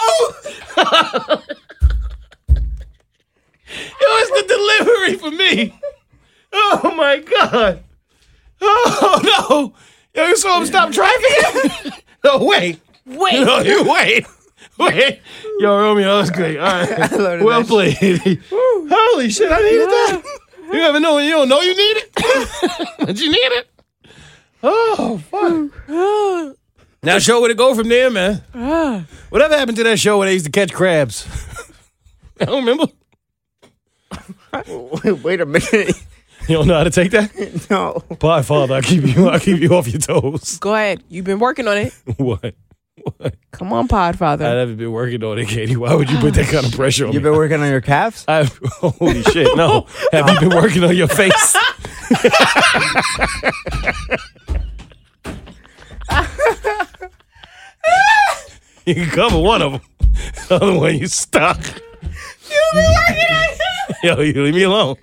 It was the delivery for me. Oh my god. Oh no. Yo, you saw him stop driving? no, wait.
Wait.
No, you wait. Wait. Yo, Romeo, that was great. All right. Well played. Holy shit, I needed that. You ever know when you don't know you need it? but you need it. Oh, fuck. now, show where to go from there, man. Whatever happened to that show where they used to catch crabs? I don't remember.
wait, a minute.
You don't know how to take that?
no.
By Father. I'll keep you. I'll keep you off your toes.
Go ahead. You've been working on it.
What? What?
Come on, Podfather.
I haven't been working on it, Katie. Why would you put that kind of pressure on me?
You've
me?
been working on your calves?
I, holy shit, no. Have you been working on your face? you can cover one of them. The other one you stuck. You been working on it. Yo, you leave me alone.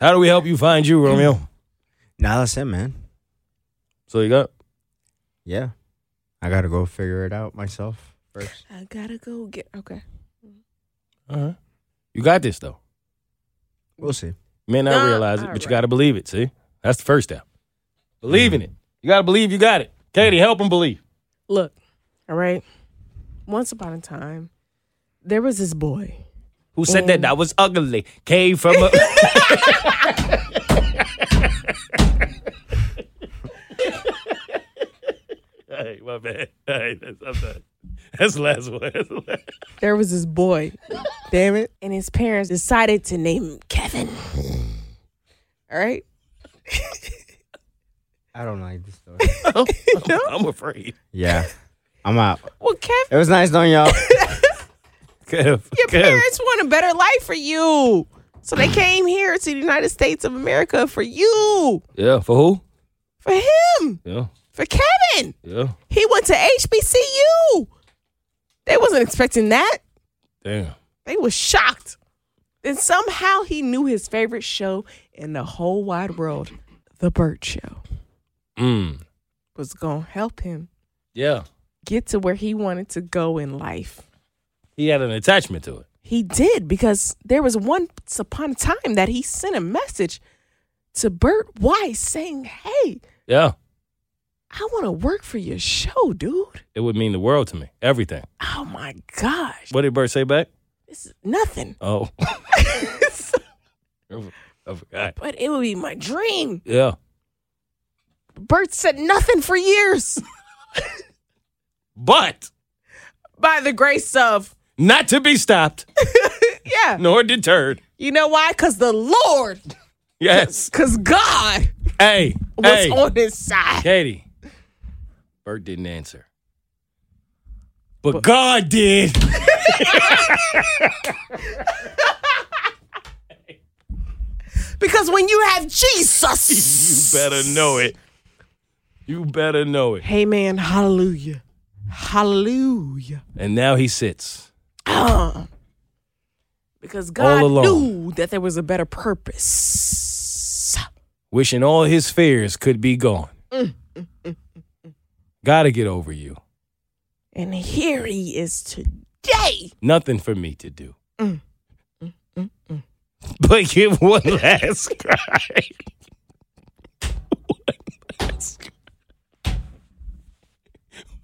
How do we help you find you, Romeo?
Nah, that's it, man.
So you got
Yeah. I gotta go figure it out myself first.
I gotta go get. Okay.
uh-huh. You got this though.
We'll see.
You may not
Nah,
realize it,
all
but you got to believe it. See, that's the first step. Believe in it. You got to believe you got it. Katie, help him believe.
Look. All right. Once upon a time, there was this boy.
Who said that? That was ugly. Came from a. hey, my bad. Hey, that's, I'm done. That's the last one. That's the last.
There was this boy. Damn it. And his parents decided to name him Kevin. All right.
I don't like this story.
I'm afraid.
yeah. I'm out.
Well, Kevin,
It was nice knowing y'all.
Kev,
your
Kev.
parents want a better life for you. So they came here to the United States of America for you.
Yeah, for who?
For him.
Yeah,
For Kevin.
yeah.
He went to HBCU. They wasn't expecting that.
Damn.
They was shocked. Then somehow he knew his favorite show in the whole wide world, The Bert Show,
Mm.
was going to help him
Yeah.
get to where he wanted to go in life.
He had an attachment to it.
He did because there was once upon a time that he sent a message to Bert Weiss saying, Hey,
Yeah.
I want to work for your show, dude.
It would mean the world to me. Everything.
Oh my gosh.
What did Bert say back?
Is nothing.
Oh. I forgot.
But it would be my dream.
Yeah.
Bert said nothing for years.
But
By the grace of,
not to be stopped
yeah.
nor deterred.
You know why? Because the Lord,
Yes.
because God
Hey.
was
Hey.
on his side.
Katie. Bert didn't answer. But God did.
Because when you have Jesus,
You better know it. You better know it.
Hey man, hallelujah. Hallelujah.
And now he sits.
Ah. Because God knew that there was a better purpose.
wishing all his fears could be gone. Mm, mm, mm. Gotta get over you.
And here he is today.
Nothing for me to do. Mm, mm, mm, but give one last cry. one last cry.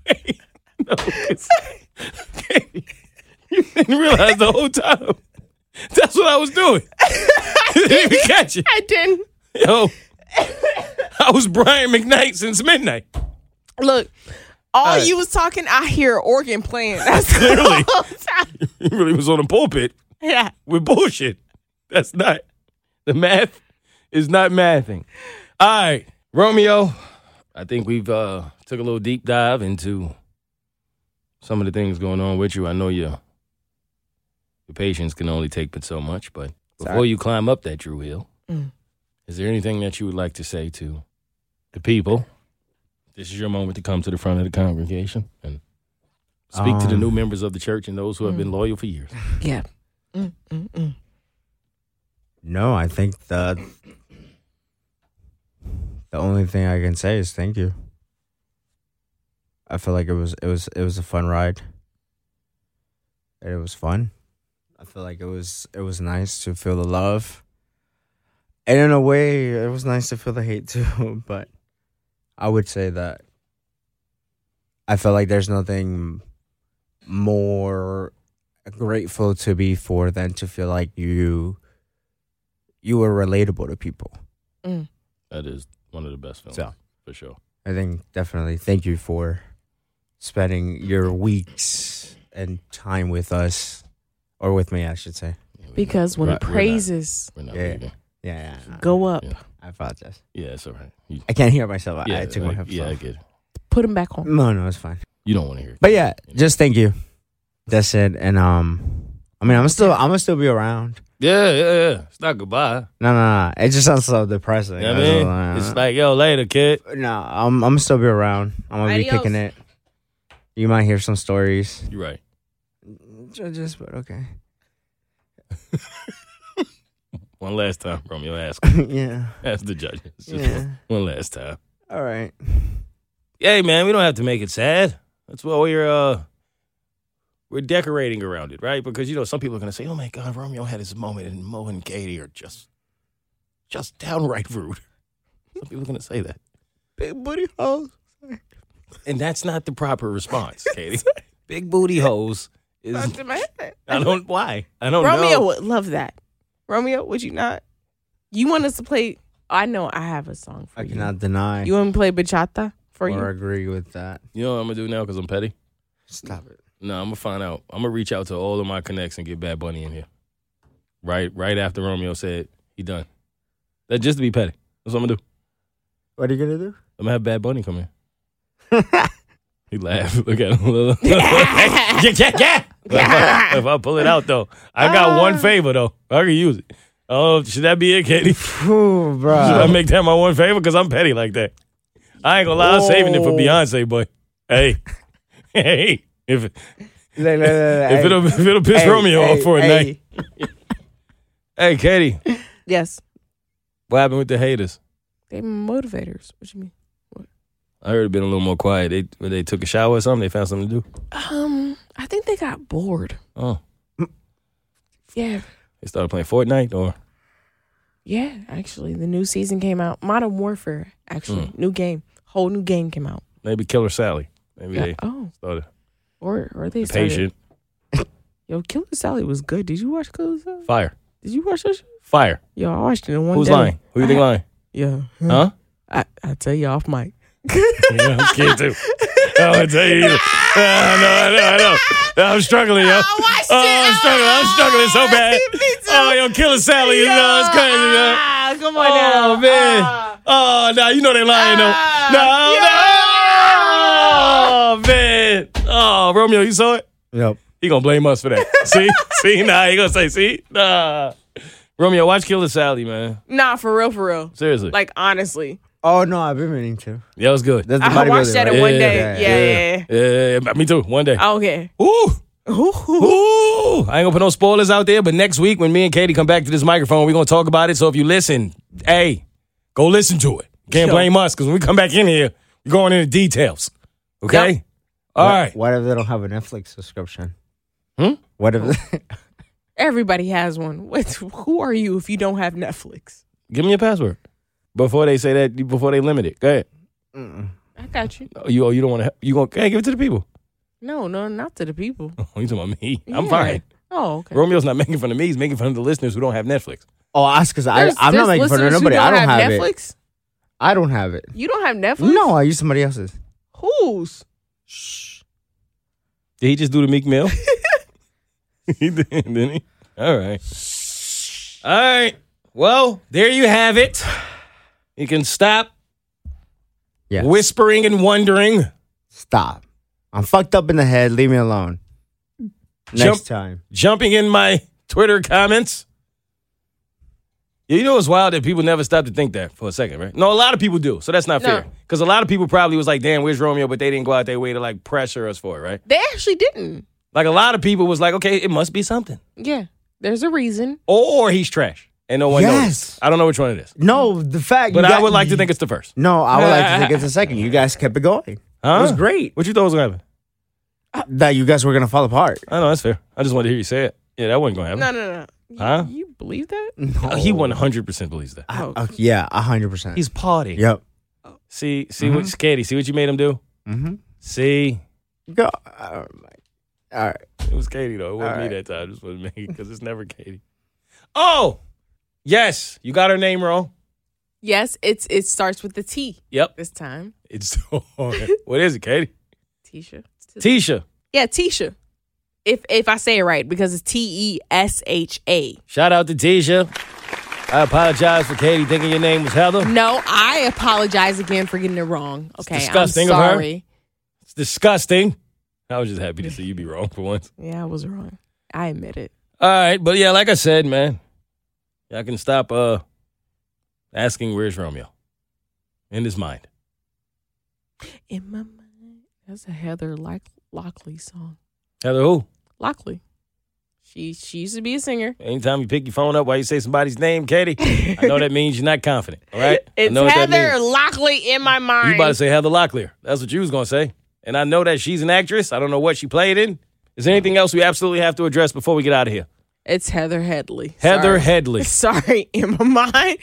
Wait, no, you didn't realize the whole time. That's what I was doing. You didn't even catch it.
I didn't.
Yo, I was Brian McKnight since midnight.
Look, all
right.
you was talking, I hear organ playing. That's
Clearly. He really was on the pulpit
Yeah.
with bullshit. That's not the math is not mathing. All right, Romeo. I think we've uh took a little deep dive into some of the things going on with you. I know your your patience can only take but so much, but before
Sorry.
you climb up that Drew Hill,
Mm.
is there anything that you would like to say to the people? This is your moment to come to the front of the congregation and speak to the
Um,
new members of the church and those who have been loyal for years.
Yeah. Mm, mm, mm.
No, I think the the only thing I can say is thank you. I feel like it was it was it was a fun ride. And it was fun. I feel like it was it was nice to feel the love. And in a way, it was nice to feel the hate too, but I would say that I feel like there's nothing more grateful to be for than to feel like you you were relatable to people. Mm.
That is one of the best films
So.
for sure.
I think definitely thank you for spending your weeks and time with us or with me, I should say.
Because when
Right,
it
we're not-
praises
We're not
Yeah. Yeah, yeah, yeah.
go up,
Yeah.
I apologize.
Yeah, it's all right. You,
I can't hear myself. I-
yeah,
I took my headphones
yeah, I
off.
get it.
put him back on.
No, no, it's fine.
You don't want to hear it.
But yeah, just thank you. That's it. And um, I mean, I'm still, I'm gonna still be around.
Yeah, yeah, yeah. It's not goodbye.
No, no, no. It just sounds so depressing.
You know what I mean? It's like, yo, later, kid.
no, I'm, I'm gonna still be around. I'm gonna be kicking it. You might hear some stories.
You're right.
Ju- Just, but okay.
One last time, Romeo. Ask,
yeah,
ask the judges. Just
yeah.
one last time.
All right.
Hey, man, we don't have to make it sad. That's why we're uh we're decorating around it, right? Because you know some people are gonna say, "Oh my God, Romeo had his moment, and Mo and Katie are just just downright rude." Some people are gonna say that,
Big booty hoes.
and that's not the proper response, Katie. Big booty hoes is I don't why I don't
Romeo
know.
Romeo would love that. Romeo, would you not? You want us to play? I know I have a song for you?
I
you.
cannot deny
You want to play bachata for you?
or
you?
agree with that.
You know what I'm gonna do now because I'm petty.
Stop it.
No, I'm gonna find out. I'm gonna reach out to all of my connects and get Bad Bunny in here. Right, right after Romeo said he done. That just to be petty. That's what I'm gonna do.
What are you gonna do?
I'm gonna have Bad Bunny come in. He laughed. Look at him. yeah, yeah, yeah. If I, if I pull it out though, I got uh. one favor though. I can use it. Oh, should that be it, Katie? Should
Ooh, bro.
I make that my one favor? Because I'm petty like that. I ain't gonna lie, I'm saving it for
oh.
Beyonce, boy. Hey, hey, if
Look, look, look, look,
if it'll if it'll piss
hey,
Romeo
hey,
off for a
hey.
night. Hey, Katie,
yes.
what happened with the haters?
They motivators. What you mean?
I heard it been a little more quiet. They when they took a shower or something. They found something to do.
Um, I think they got bored.
Oh,
Yeah.
they started playing Fortnite or
Yeah, actually, the new season came out. Modern Warfare, actually,
Mm.
new game, whole new game came out.
maybe Killer Sally. Maybe
Yeah.
they
Oh,
started
or or they started.
patient
Yo, Killer Sally was good. Did you watch Killer Sally?
fire
Did you watch that? Shit?
fire.
Yo, I watched it in one
Who's
day.
lying? Who you think lying?
Yeah.
Huh?
I I tell you off mic.
Yeah, I'm scared too. I don't tell you either. Uh, I know, I know, I know. I'm struggling, yo. Oh,
oh,
I'm struggling. I'm struggling so bad.
Me too.
Oh, yo, Killer Sally, you know, it's crazy, yo.
Ah, come on
Oh,
now.
man.
Ah.
Oh, no, you know they lying, though.
Ah,
No, no. Oh, man. Oh, Romeo, you saw it?
Yep.
He gonna blame us for that. see? see? Nah, he gonna say, see? Nah. Romeo, watch Killer Sally, man.
Nah, for real, for real.
Seriously.
Like honestly,
Oh no, I've been meaning to.
yeah, it was good.
That's the
I watched
bodybuilder,
that
right?
in one
Yeah,
day.
yeah,
Yeah, yeah. yeah.
Yeah, yeah, yeah, me too. One day.
Okay.
Ooh.
Ooh.
Ooh. I ain't gonna put no spoilers out there, but next week when me and Katie come back to this microphone, we're gonna talk about it. So if you listen, hey, go listen to it. Can't
Yo.
blame us because when we come back in here, we're going into details. Okay?
Yep.
All
what,
right.
What if they don't have a Netflix subscription?
Hmm?
What if?
Everybody has one. What, who are you if you don't have Netflix?
Give me your password. Before they say that, before they limit it. Go ahead.
I got you.
Oh, you, oh, you don't want to, you going to, hey, give it to the people.
No, no, not to the people.
Oh, you talking about me? I'm
Yeah.
fine.
Oh, okay.
Romeo's not making fun of me. He's making fun of the listeners who don't have Netflix.
oh, ask because I
There's-
I'm not
there's
making fun of
listeners who
nobody. I don't have, it.
Netflix.
I don't have it.
You don't have Netflix?
No, I use somebody else's.
Whose? Shh.
Did he just do the Meek Mill? he did, didn't he? All right. All right. Well, there you have it. You can stop
Yes.
whispering and wondering.
Stop. I'm fucked up in the head. Leave me alone. Next
Jump-
time.
jumping in my Twitter comments. You know it's wild that people never stop to think that for a second, right? No, a lot of people do, so that's not
No.
fair. Because a lot of people probably was like, "Damn, where's Romeo?" But they didn't go out their way to like pressure us for it, right?
They actually didn't.
Like a lot of people was like, "Okay, it must be something,"
Yeah. There's a reason.
or he's trash and no one knows.
Yes.
I don't know which one it is,
No, the fact.
but
you
I
got-
would like to think it's the first.
No, I would like to think it's the second. You guys kept it going.
Huh?
It was great.
What you thought was gonna happen?
That you guys were gonna fall apart.
I know that's fair. I just wanted to hear you say it. Yeah, that wasn't gonna happen.
No, no, no. You,
Huh?
you believe that?
Uh, He one hundred percent believes that.
Oh.
Uh, yeah, hundred percent.
He's party.
Yep.
See, see what Katie, see what you made him do.
Mm-hmm.
See,
Go. All right.
It was Katie though. It wasn't
All
me
right.
that time. It just wasn't me because it's never Katie. Oh, yes, you got her name wrong.
Yes, it's it starts with the T
Yep,
this time.
it's what is it, Katie?
Tisha.
Tisha.
Yeah, Tisha. If if I say it right, because it's T E S H A.
Shout out to Tisha. I apologize for Katie thinking your name was Heather.
No, I apologize again for getting it wrong. Okay,
disgusting
I'm
of her. It's disgusting. I was just happy to see you be wrong for once.
Yeah, I was wrong. I admit it.
All right, but yeah, like I said, man, y'all can stop uh asking where's Romeo in his mind.
In my mind, that's a Heather Lock- Lockley song.
Heather, who?
Lockley. She she used to be a singer.
Anytime you pick your phone up while you say somebody's name, Katie, I know that means you're not confident. All right,
It's Heather. Lockley in my mind.
You about to say Heather Locklear. That's what you was gonna say. And I know that she's an actress. I don't know what she played in. Is there anything else we absolutely have to address before we get out of here?
It's Heather Headley.
Heather
Sorry.
Headley.
Sorry, in my mind,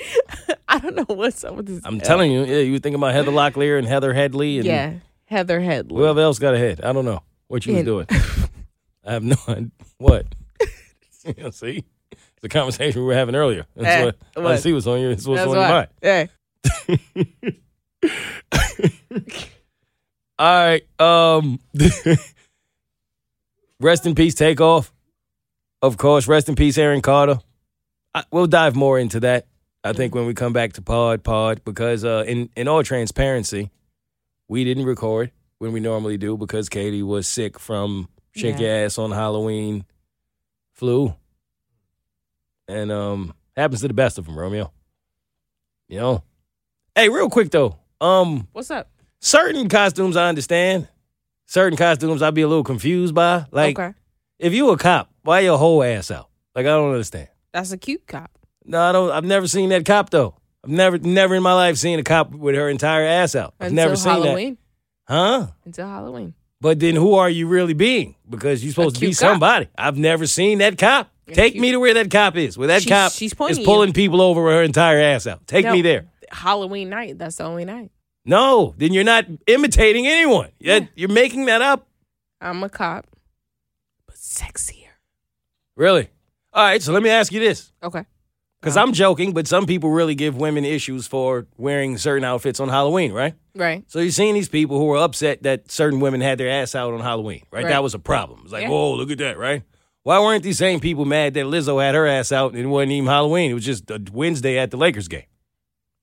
I don't know what's up with this.
I'm telling you, yeah, you were thinking about Heather Locklear and Heather Headley and
Yeah, Heather Headley.
whoever else got a head. I don't know what you was
And-
doing. I have no idea. What? Yeah, see? The conversation we were having earlier. That's
Eh,
what, I
what?
see what's on your, it's what's
That's
on your mind.
Yeah.
All right. Um Rest in peace, Takeoff. Of course, rest in peace, Aaron Carter. I, we'll dive more into that. I think when we come back to pod pod because uh, in in all transparency, we didn't record when we normally do because Katie was sick from shake
Yeah.
your ass on Halloween flu, and um happens to the best of them, Romeo. You know. Hey, real quick though, um,
What's up?
certain costumes I understand. Certain costumes I'd be a little confused by. Like
okay,
if you a cop, why your whole ass out? Like I don't understand.
that's a cute cop.
No, I don't. I've never seen that cop though. I've never, never in my life seen a cop with her entire ass out. I've
Until
never seen
Halloween.
that. Huh?
Until Halloween.
But then who are you really being? Because you're supposed to be
cop.
somebody. I've never seen that cop.
A
Take
cute-
me to where that cop is. Where that
She's-
cop
she's
is pulling
you.
people over with her entire ass out. Take
No.
me there.
Halloween night. That's the only night.
No, then you're not imitating anyone. You're,
Yeah.
you're making that up.
I'm a cop, but sexier.
Really? All right, so let me ask you this.
Okay.
Because uh-huh. I'm joking, but some people really give women issues for wearing certain outfits on Halloween, right?
Right.
So you're seeing these people who are upset that certain women had their ass out on Halloween, right?
Right.
That was a problem. It's like,
Yeah.
whoa, look at that, right? Why weren't these same people mad that Lizzo had her ass out and it wasn't even Halloween? It was just a Wednesday at the Lakers game.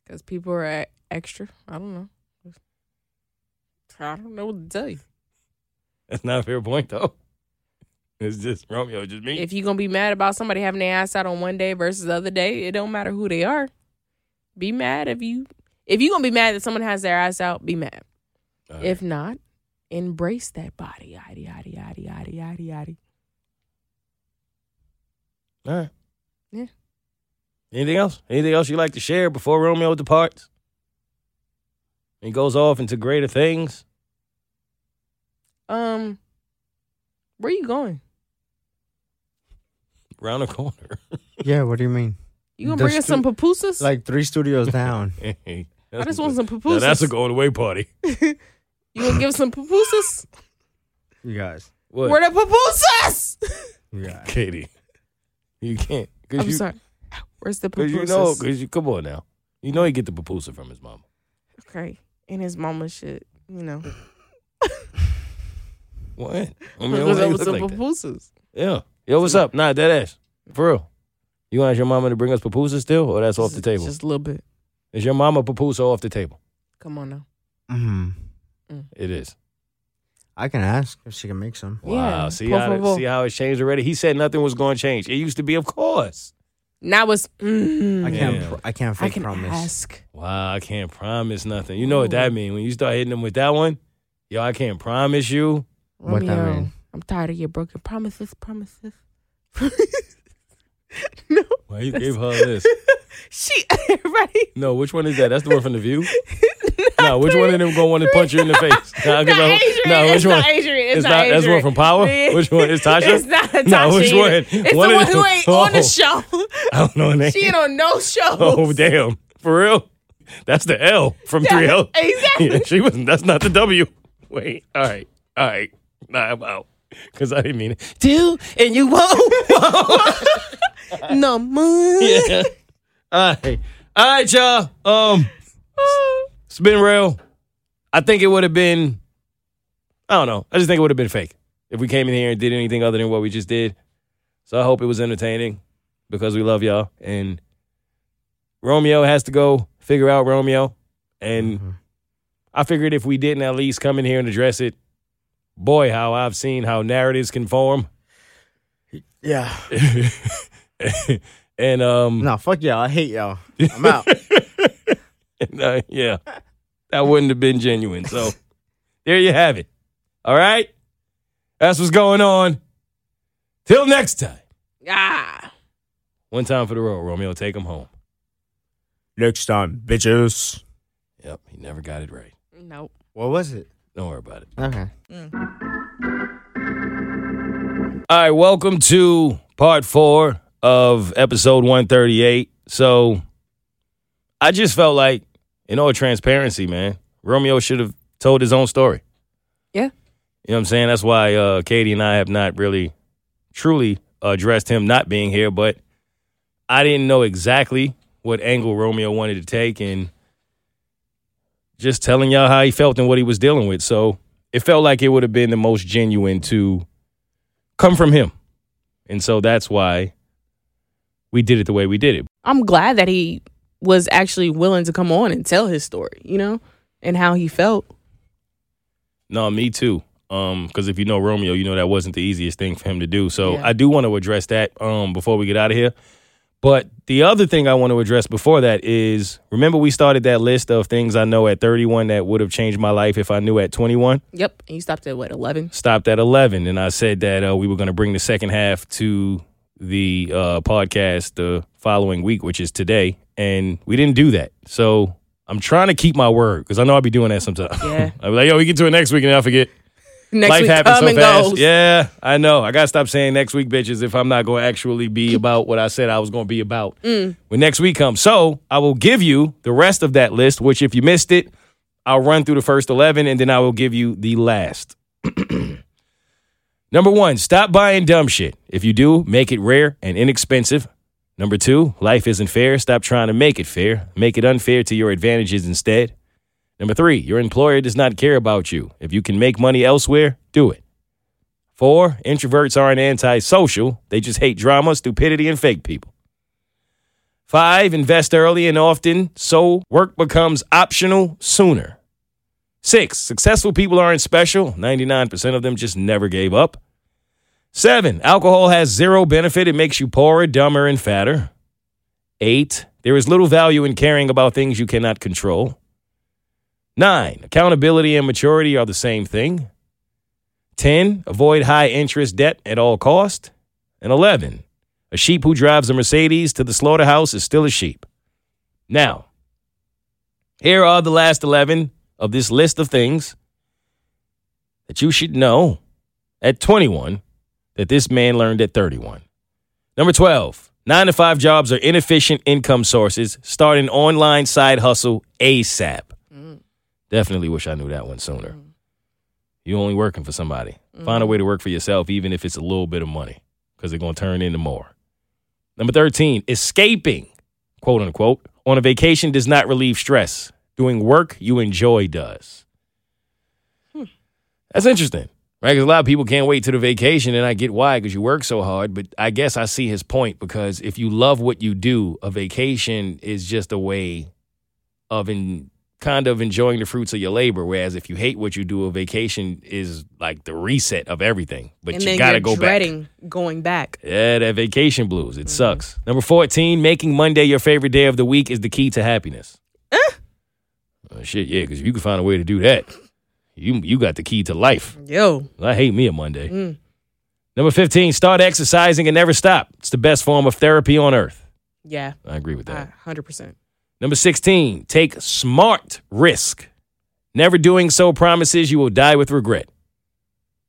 Because people are e- extra. I don't know. I don't know what to tell you.
That's not a fair point, though. It's just Romeo, just me.
If you're gonna be mad about somebody having their ass out on one day versus the other day, it don't matter who they are. Be mad if you if you're gonna be mad that someone has their ass out, be mad.
Right.
If not, embrace that body. Yaddy yaddy yaddy yaddy yaddy yaddy.
All right.
Yeah.
Anything else? Anything else you like to share before Romeo departs? He goes off into greater things.
Um, where you going?
Round the corner.
Yeah, what do you mean?
You gonna
The
bring us
stu-
some pupusas?
Like three studios down.
I
I just want some
Now
pupusas.
that's a going away party.
you gonna give us some pupusas?
You guys.
What?
Where the pupusas?
You guys.
Katie. You can't. Cause
I'm
you,
sorry. Where's the
Cause
pupusas?
you know, cause you come on now. You know he get the pupusa from his mama.
okay, and his mama shit. You know,
What? I mean,
Hook
why
us
you
up with
look
some
like that?
pupusas.
Yeah. Yo, what's up? Nah, dead ass. For real. You want your mama to bring us pupusa still, or that's off the table?
Just a little bit.
Is your mama pupusa off the table?
Come on now.
hmm
It is.
I can ask if she can make some.
Wow.
Yeah,
See
por
how
favor.
see how it's changed already. He said nothing was going to change. It used to be, of course.
Now it's. Mm,
I can't.
Yeah.
Pro- I can't
I
fake
can
promise.
ask.
Wow, I can't promise nothing. You know what that means When you start hitting them with that one, yo, I can't promise you.
What that
Romeo,
mean?
I'm tired of your broken promises. Promises. no,
Why you gave her this?
she. Everybody.
No, which one is that? That's the one from the View. no, which one of them gonna want to punch you in the face? Nah, 'cause
Not
I-
Adrian.
no,
it's
which one?
not Adrian. It's,
It's
not,
not- that's one from Power? Which one? It's Tasha?
It's not Tasha.
No, which
either.
one?
It's
One
the one who ain't on the
Oh.
show.
I don't know her name.
She ain't on no show.
Oh damn! For real? That's the L from three L.
Exactly.
Yeah, she wasn't. That's not the W. Wait. All right. All right. Nah, I'm out. Because I didn't mean it. Do and you won't.
No more.
yeah. All right. All right, y'all. Um, it's been real. I think it would have been. I don't know. I just think it would have been fake if we came in here and did anything other than what we just did. So I hope it was entertaining because we love y'all. And Romeo has to go figure out Romeo. And I figured if we didn't at least come in here and address it, boy, how I've seen how narratives can form.
Yeah.
and um
No, fuck y'all. I hate y'all. I'm out.
And, uh, yeah, that wouldn't have been genuine. So there you have it. All right, that's what's going on. Till next time.
Ah.
One time for the road, Romeo. Take him home.
Next time, bitches.
Yep, he never got it right.
Nope.
What was it?
Don't worry about it.
Okay.
All right, welcome to part four of episode 138. So I just felt like, in all transparency, man, Romeo should have told his own story.
Yeah.
You know what I'm saying? That's why uh, Katie and I have not really truly addressed him not being here, but I didn't know exactly what angle Romeo wanted to take and just telling y'all how he felt and what he was dealing with. So it felt like it would have been the most genuine to come from him. And so that's why we did it the way we did it.
I'm glad that he was actually willing to come on and tell his story, you know, and how he felt.
No, me too. Um, because if you know Romeo, you know that wasn't the easiest thing for him to do. So
Yeah.
I do want to address that um before we get out of here. But the other thing I want to address before that is remember we started that list of things I know at 31 that would have changed my life if I knew at 21.
Yep. And you stopped at what, 11?
Stopped at 11 and I said that uh, we were going to bring the second half to the uh, podcast the following week, which is today, and we didn't do that. So I'm trying to keep my word because I know I'll be doing that sometimes.
Yeah.
I'll be like, yo, we get to it next week and I forget.
Next
Life
week,
happens so fast.
goes.
Yeah, I know. I gotta stop saying next week, bitches, if I'm not to actually be about what I said I was to be about
Mm.
when next week comes. So I will give you the rest of that list. Which, if you missed it, I'll run through the first eleven, and then I will give you the last. Number one, stop buying dumb shit. If you do, make it rare and inexpensive. Number two, life isn't fair. Stop trying to make it fair. Make it unfair to your advantages instead. Number three, your employer does not care about you. If you can make money elsewhere, do it. Four, introverts aren't antisocial. They just hate drama, stupidity, and fake people. Five, invest early and often so work becomes optional sooner. Six, successful people aren't special. 99% of them just never gave up. Seven, alcohol has zero benefit. It makes you poorer, dumber, and fatter. Eight, there is little value in caring about things you cannot control. Nine, accountability and maturity are the same thing. 10, avoid high interest debt at all cost. And 11, a sheep who drives a Mercedes to the slaughterhouse is still a sheep. Now, here are the last 11 of this list of things that you should know at 21 that this man learned at 31. Number 12, nine to five jobs are inefficient income sources. Start an online side hustle ASAP. Definitely wish I knew that one sooner. Mm-hmm. You're only working for somebody. Mm-hmm. Find a way to work for yourself, even if it's a little bit of money, because they're going to turn into more. Number 13, escaping, quote unquote, on a vacation does not relieve stress. Doing work you enjoy does. Hmm. That's interesting, right? Because a lot of people can't wait to the vacation, and I get why, because you work so hard. But I guess I see his point because if you love what you do, a vacation is just a way of in, kind of enjoying the fruits of your labor. Whereas if you hate what you do, a vacation is like the reset of everything. But
and
you
then
got to
you're
go back.
going back.
Yeah, that vacation blues. It sucks. Number 14, making Monday your favorite day of the week is the key to happiness. Uh, shit, yeah, because if you can find a way to do that, you you got the key to life.
Yo,
I hate me a Monday. Number 15, start exercising and never stop. It's the best form of therapy on earth.
yeah,
I agree with that.
hundred percent.
Number 16, take smart risk. Never doing so promises you will die with regret.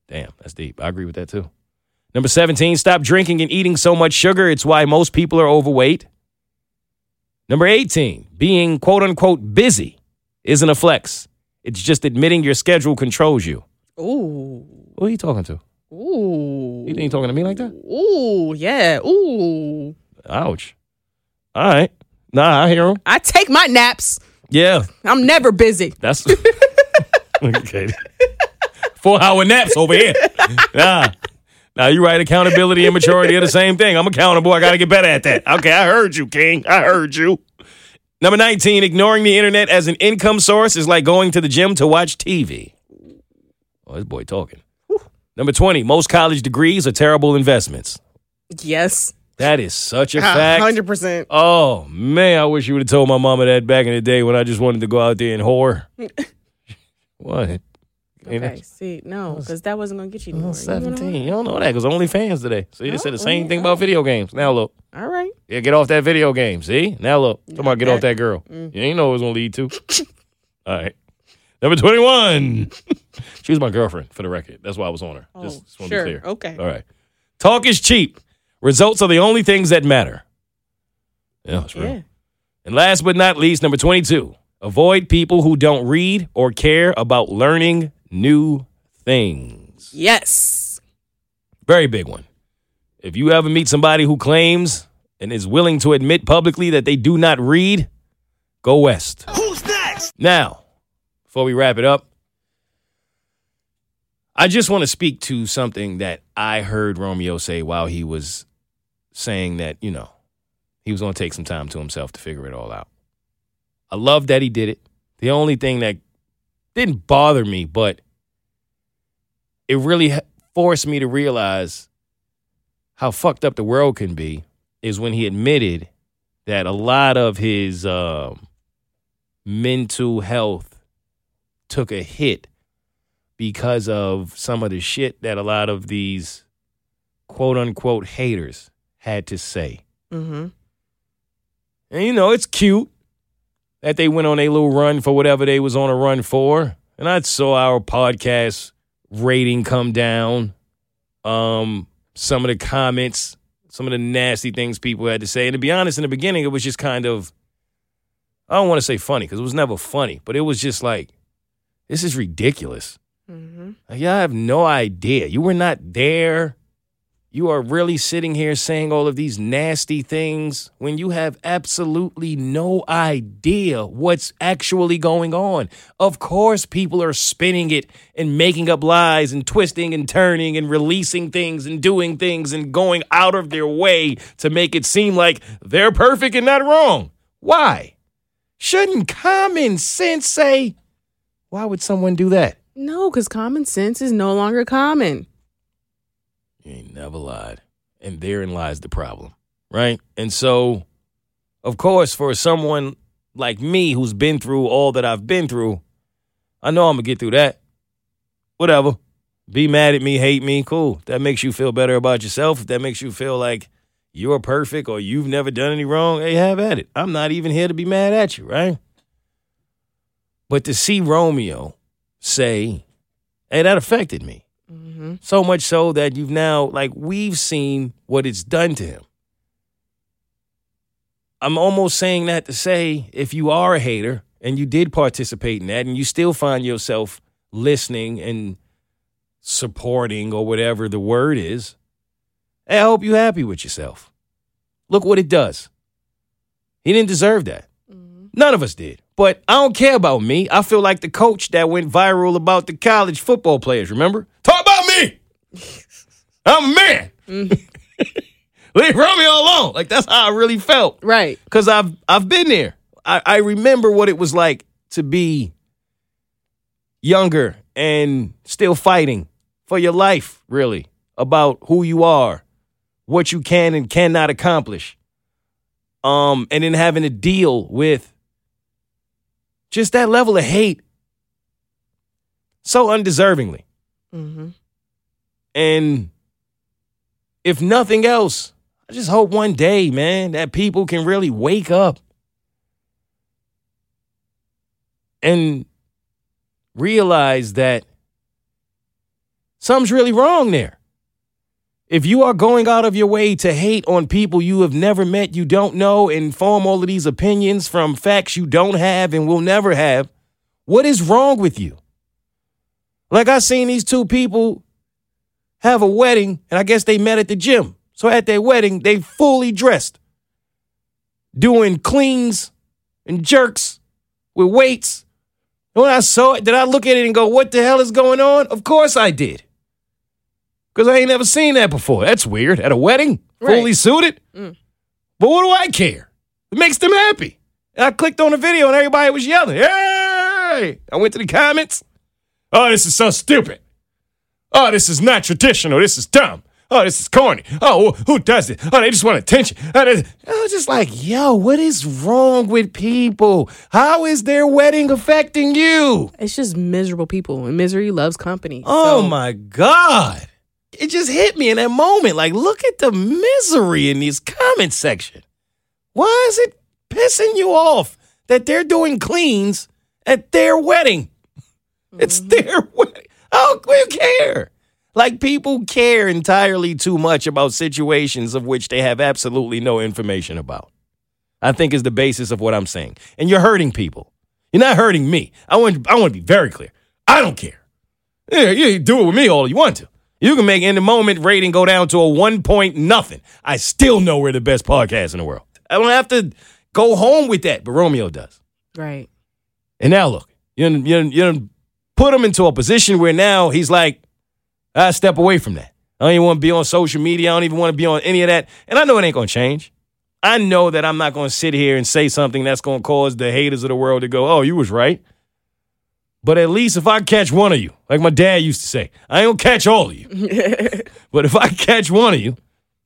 Damn, that's deep. I agree with that too. Number 17, stop drinking and eating so much sugar. It's why most people are overweight. Number 18, being quote unquote busy isn't a flex. It's just admitting your schedule controls you.
Ooh,
Who are you talking to?
ooh,
You ain't talking to me like that?
ooh, yeah, ooh.
Ouch. All right. Nah, I hear him.
I take my naps.
Yeah,
I'm never busy.
That's okay. Four hour naps over here. Nah. Now you right, accountability and maturity are the same thing. I'm accountable. I gotta get better at that. Okay, I heard you, King. I heard you. Number 19, ignoring the internet as an income source is like going to the gym to watch TV. Oh, this boy talking. Number 20, most college degrees are terrible investments.
Yes,
That is such a fact.
hundred percent.
Oh man, I wish you would have told my mama that back in the day when I just wanted to go out there and whore. what?
Okay, see, no, because that wasn't gonna get you anywhere.
was
You know?
17. You don't know that because only fans today. See, they said the
Oh,
same
yeah.
thing about video games. Now look.
All right.
Yeah, get off that video game. See? Now look. Somebody get off that girl.
Mm.
You ain't know it was to lead to. All right. Number 21. she was my girlfriend, for the record. That's why I was on her.
Oh,
just, just want
sure.
to be clear.
Okay.
All right. Talk is cheap. Results are the only things that matter. Yeah, that's real.
Yeah.
And last but not least, number 22. Avoid people who don't read or care about learning new things.
Yes.
Very big one. If you ever meet somebody who claims and is willing to admit publicly that they do not read, go west. Who's next? Now, before we wrap it up, I just want to speak to something that I heard Romeo say while he was saying that, you know, he was going to take some time to himself to figure it all out. I love that he did it. The only thing that didn't bother me, but it really forced me to realize how fucked up the world can be is when he admitted that a lot of his um, mental health took a hit because of some of the shit that a lot of these quote unquote haters had to say.
Mm-hmm.
And you know, it's cute that they went on a little run for whatever they was on a run for. And I saw our podcast rating come down. Um, some of the comments, some of the nasty things people had to say. And to be honest, in the beginning, it was just kind of I don't want to say funny because it was never funny, but it was just like, this is ridiculous.
Mm-hmm.
Y'all have no idea. You were not there. You are really sitting here saying all of these nasty things when you have absolutely no idea what's actually going on. Of course, people are spinning it and making up lies and twisting and turning and releasing things and doing things and going out of their way to make it seem like they're perfect and not wrong. Why? Shouldn't common sense say, why would someone do that?
No, because common sense is no longer common.
You ain't never lied. And therein lies the problem, right? And so, of course, for someone like me who's been through all that I've been through, I know I'm going to get through that. Whatever. Be mad at me, hate me, cool. That makes you feel better about yourself. If that makes you feel like you're perfect or you've never done any wrong, hey, have at it. I'm not even here to be mad at you, right? But to see Romeo say, hey, that affected me. Mm-hmm. So much so that you've now, like, we've seen what it's done to him. I'm almost saying that to say if you are a hater and you did participate in that and you still find yourself listening and supporting or whatever the word is, I hope you're happy with yourself. Look what it does. He didn't deserve that. Mm-hmm. None of us did. But I don't care about me. I feel like the coach that went viral about the college football players, remember? Talk about me. I'm a man. Leave Romeo alone. Like that's how I really felt.
Right.
Cause I've I've been there. I, I remember what it was like to be younger and still fighting for your life, really, about who you are, what you can and cannot accomplish. Um, and then having to deal with just that level of hate so undeservingly. Mm-hmm. And if nothing else, I just hope one day, man, that people can really wake up and realize that something's really wrong there. If you are going out of your way to hate on people you have never met, you don't know, and form all of these opinions from facts you don't have and will never have, what is wrong with you? Like I seen these two people have a wedding, and I guess they met at the gym. So at their wedding, they fully dressed, doing cleans and jerks with weights. When I saw it, did I look at it and go, what the hell is going on? Of course I did. Because I ain't never seen that before. That's weird. At a wedding,
Right.
fully suited. Mm. But what do I care? It makes them happy. And I clicked on the video and everybody was yelling. Hey! I went to the comments. Oh, this is so stupid. Oh, this is not traditional. This is dumb. Oh, this is corny. Oh, who does it? Oh, they just want attention. Oh, they- I was just like, yo, what is wrong with people? How is their wedding affecting you?
It's just miserable people, and misery loves company.
Oh
So,
my God. It just hit me in that moment. Like, look at the misery in these comment section. Why is it pissing you off that they're doing cleans at their wedding? It's mm-hmm. their wedding. Oh, we care. Like people care entirely too much about situations of which they have absolutely no information about. I think is the basis of what I'm saying. And you're hurting people. You're not hurting me. I want I want to be very clear. I don't care. Yeah, you do it with me all you want to. You can make in the moment rating go down to a one point nothing. I still know we're the best podcast in the world. I don't have to go home with that, but Romeo does.
right.
And now look, you done- you done- you done put him into a position where now he's like, I step away from that. I don't even want to be on social media. I don't even want to be on any of that. And I know it ain't going to change. I know that I'm not going to sit here and say something that's going to cause the haters of the world to go, oh, you was right. But at least if I catch one of you, like my dad used to say, I ain't to catch all of you. but if I catch one of you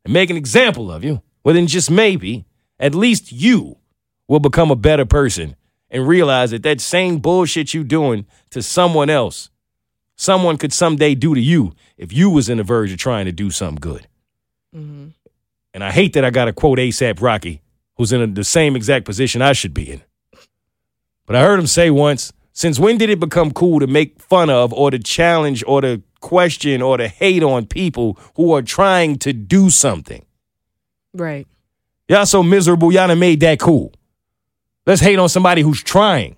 and make an example of you, well, then just maybe, at least you will become a better person and realize that that same bullshit you doing to someone else, someone could someday do to you if you was in the verge of trying to do something good. Mm-hmm. And I hate that I got to quote ASAP Rocky, who's in the same exact position I should be in. But I heard him say once, since when did it become cool to make fun of or to challenge or to question or to hate on people who are trying to do something?
Right.
Y'all so miserable, y'all done made that cool. Let's hate on somebody who's trying.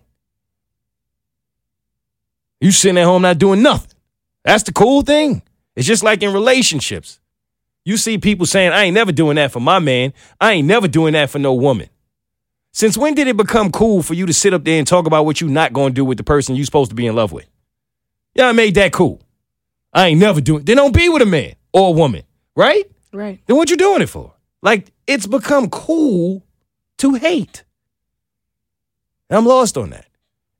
You sitting at home not doing nothing. That's the cool thing. It's just like in relationships. You see people saying, I ain't never doing that for my man. I ain't never doing that for no woman. Since when did it become cool for you to sit up there and talk about what you're not going to do with the person you're supposed to be in love with? Y'all made that cool. I ain't never doing Then don't be with a man or a woman, right?
Right.
then what you doing it for? Like it's become cool to hate. And I'm lost on that.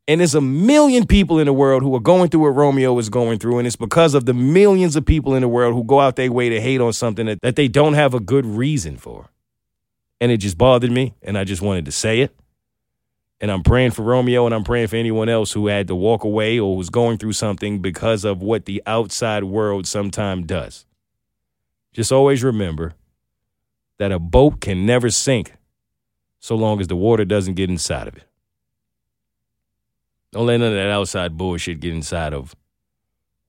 And there's a million people in the world who are going through what Romeo is going through. And it's because of the millions of people in the world who go out their way to hate on something that, that they don't have a good reason for. And it just bothered me. And I just wanted to say it. And I'm praying for Romeo and I'm praying for anyone else who had to walk away or was going through something because of what the outside world sometimes does. Just always remember that a boat can never sink so long as the water doesn't get inside of it. Don't let none of that outside bullshit get inside of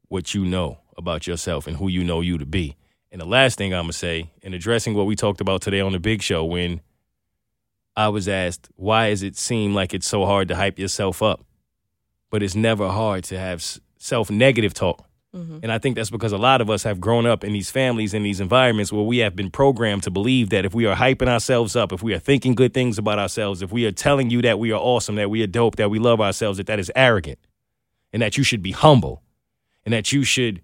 what you know about yourself and who you know you to be. And the last thing I'm going to say, in addressing what we talked about today on the big show, when I was asked, why does it seem like it's so hard to hype yourself up? But it's never hard to have self negative talk. Mm-hmm. And I think that's because a lot of us have grown up in these families, in these environments where we have been programmed to believe that if we are hyping ourselves up, if we are thinking good things about ourselves, if we are telling you that we are awesome, that we are dope, that we love ourselves, that that is arrogant and that you should be humble and that you should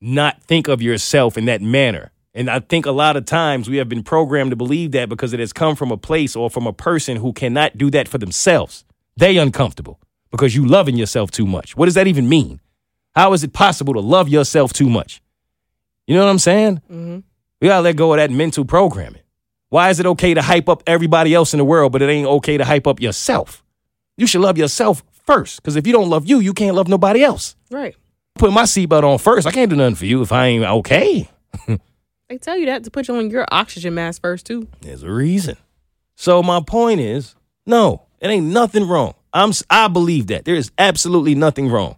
not think of yourself in that manner. And I think a lot of times we have been programmed to believe that because it has come from a place or from a person who cannot do that for themselves. They uncomfortable because you loving yourself too much. What does that even mean? How is it possible to love yourself too much? You know what I'm saying? Mm-hmm. We gotta let go of that mental programming. Why is it okay to hype up everybody else in the world, but it ain't okay to hype up yourself? You should love yourself first, because if you don't love you, you can't love nobody else.
Right.
Put my seatbelt on first. I can't do nothing for you if I ain't okay.
they tell you that to put you on your oxygen mask first too.
There's a reason. So my point is, no, it ain't nothing wrong. I'm I believe that there is absolutely nothing wrong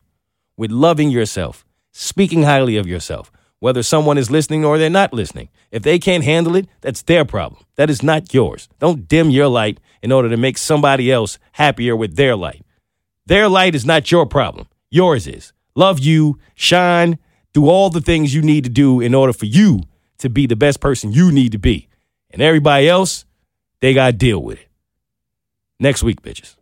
with loving yourself, speaking highly of yourself, whether someone is listening or they're not listening. If they can't handle it, that's their problem. That is not yours. Don't dim your light in order to make somebody else happier with their light. Their light is not your problem. Yours is. Love you, shine, do all the things you need to do in order for you to be the best person you need to be. And everybody else, they got to deal with it. Next week, bitches.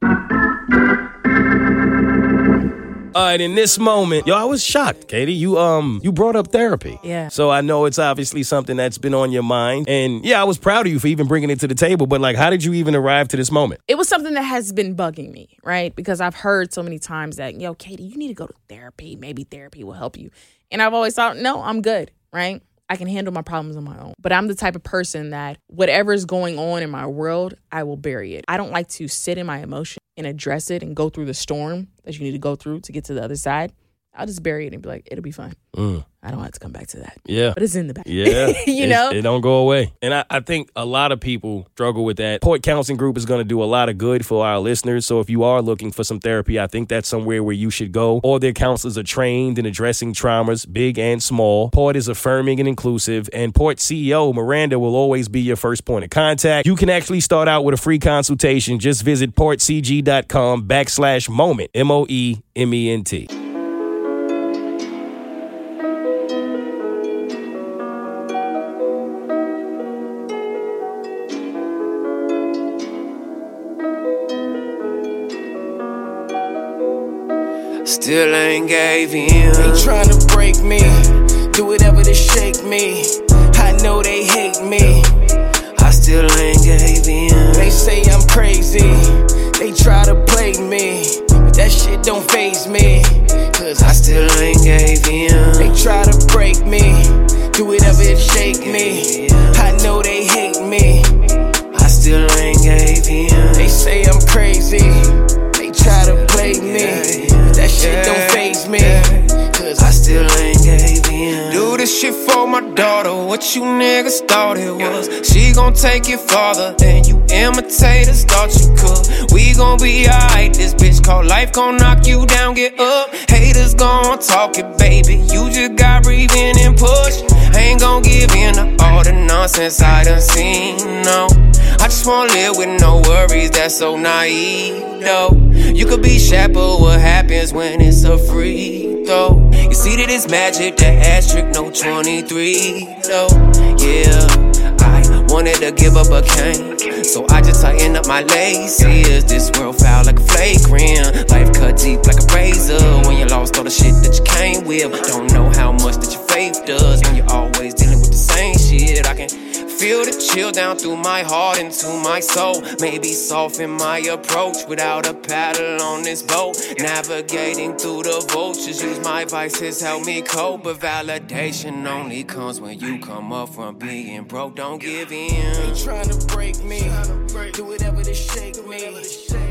All right, in this moment, yo, I was shocked, Katie. You um you brought up therapy.
Yeah.
So I know it's obviously something that's been on your mind. And yeah, I was proud of you for even bringing it to the table, but like how did you even arrive to this moment?
It was something that has been bugging me, right? Because I've heard so many times that, yo, Katie, you need to go to therapy. Maybe therapy will help you. And I've always thought, no, I'm good, right? I can handle my problems on my own. But I'm the type of person that whatever's going on in my world, I will bury it. I don't like to sit in my emotion and address it and go through the storm that you need to go through to get to the other side. I'll just bury it and be like, it'll be fine. Mm. I don't have to come back to that.
Yeah.
But it's in the back.
Yeah.
you know?
It don't go away. And I, I, think a lot of people struggle with that. Port Counseling Group is going to do a lot of good for our listeners. So if you are looking for some therapy, I think that's somewhere where you should go. All their counselors are trained in addressing traumas, big and small. Port is affirming and inclusive. And Port CEO, Miranda, will always be your first point of contact. You can actually start out with a free consultation. Just visit portcg.com backslash moment, M O E M E N T.
Still ain't gave in. They tryna break me, do whatever to shake me. I know they hate me. I still ain't gave in. They say I'm crazy, they try to play me. But that shit don't phase me. Cause I still ain't gave in. They try to break me, do whatever to shake me. Shit for my daughter. What you niggas thought it was. She gon' take it farther than you imitators thought you could. We gon' be alright. This bitch called life gon' knock you down, get up. Haters gon' talk it, baby. You just got breathe in and push. Ain't gon' give in to all the nonsense I done seen, no. Just wanna live with no worries, that's so naive, though. You could be Shaq, but what happens when it's a free throw? You see that it's magic, the asterisk, no 23, though. Yeah, I wanted to give up a cane, so I just tighten up my laces. This world foul like a flagrant, life cut deep like a razor. When you lost all the shit that you came with, don't know how much that your faith does when you're always dealing with the same shit. I can feel the chill down through my heart into my soul. Maybe soften my approach without a paddle on this boat. Navigating through the vultures, use my vices, help me cope. But validation only comes when you come up from being broke. Don't give in. They trying to break me, do whatever to shake me.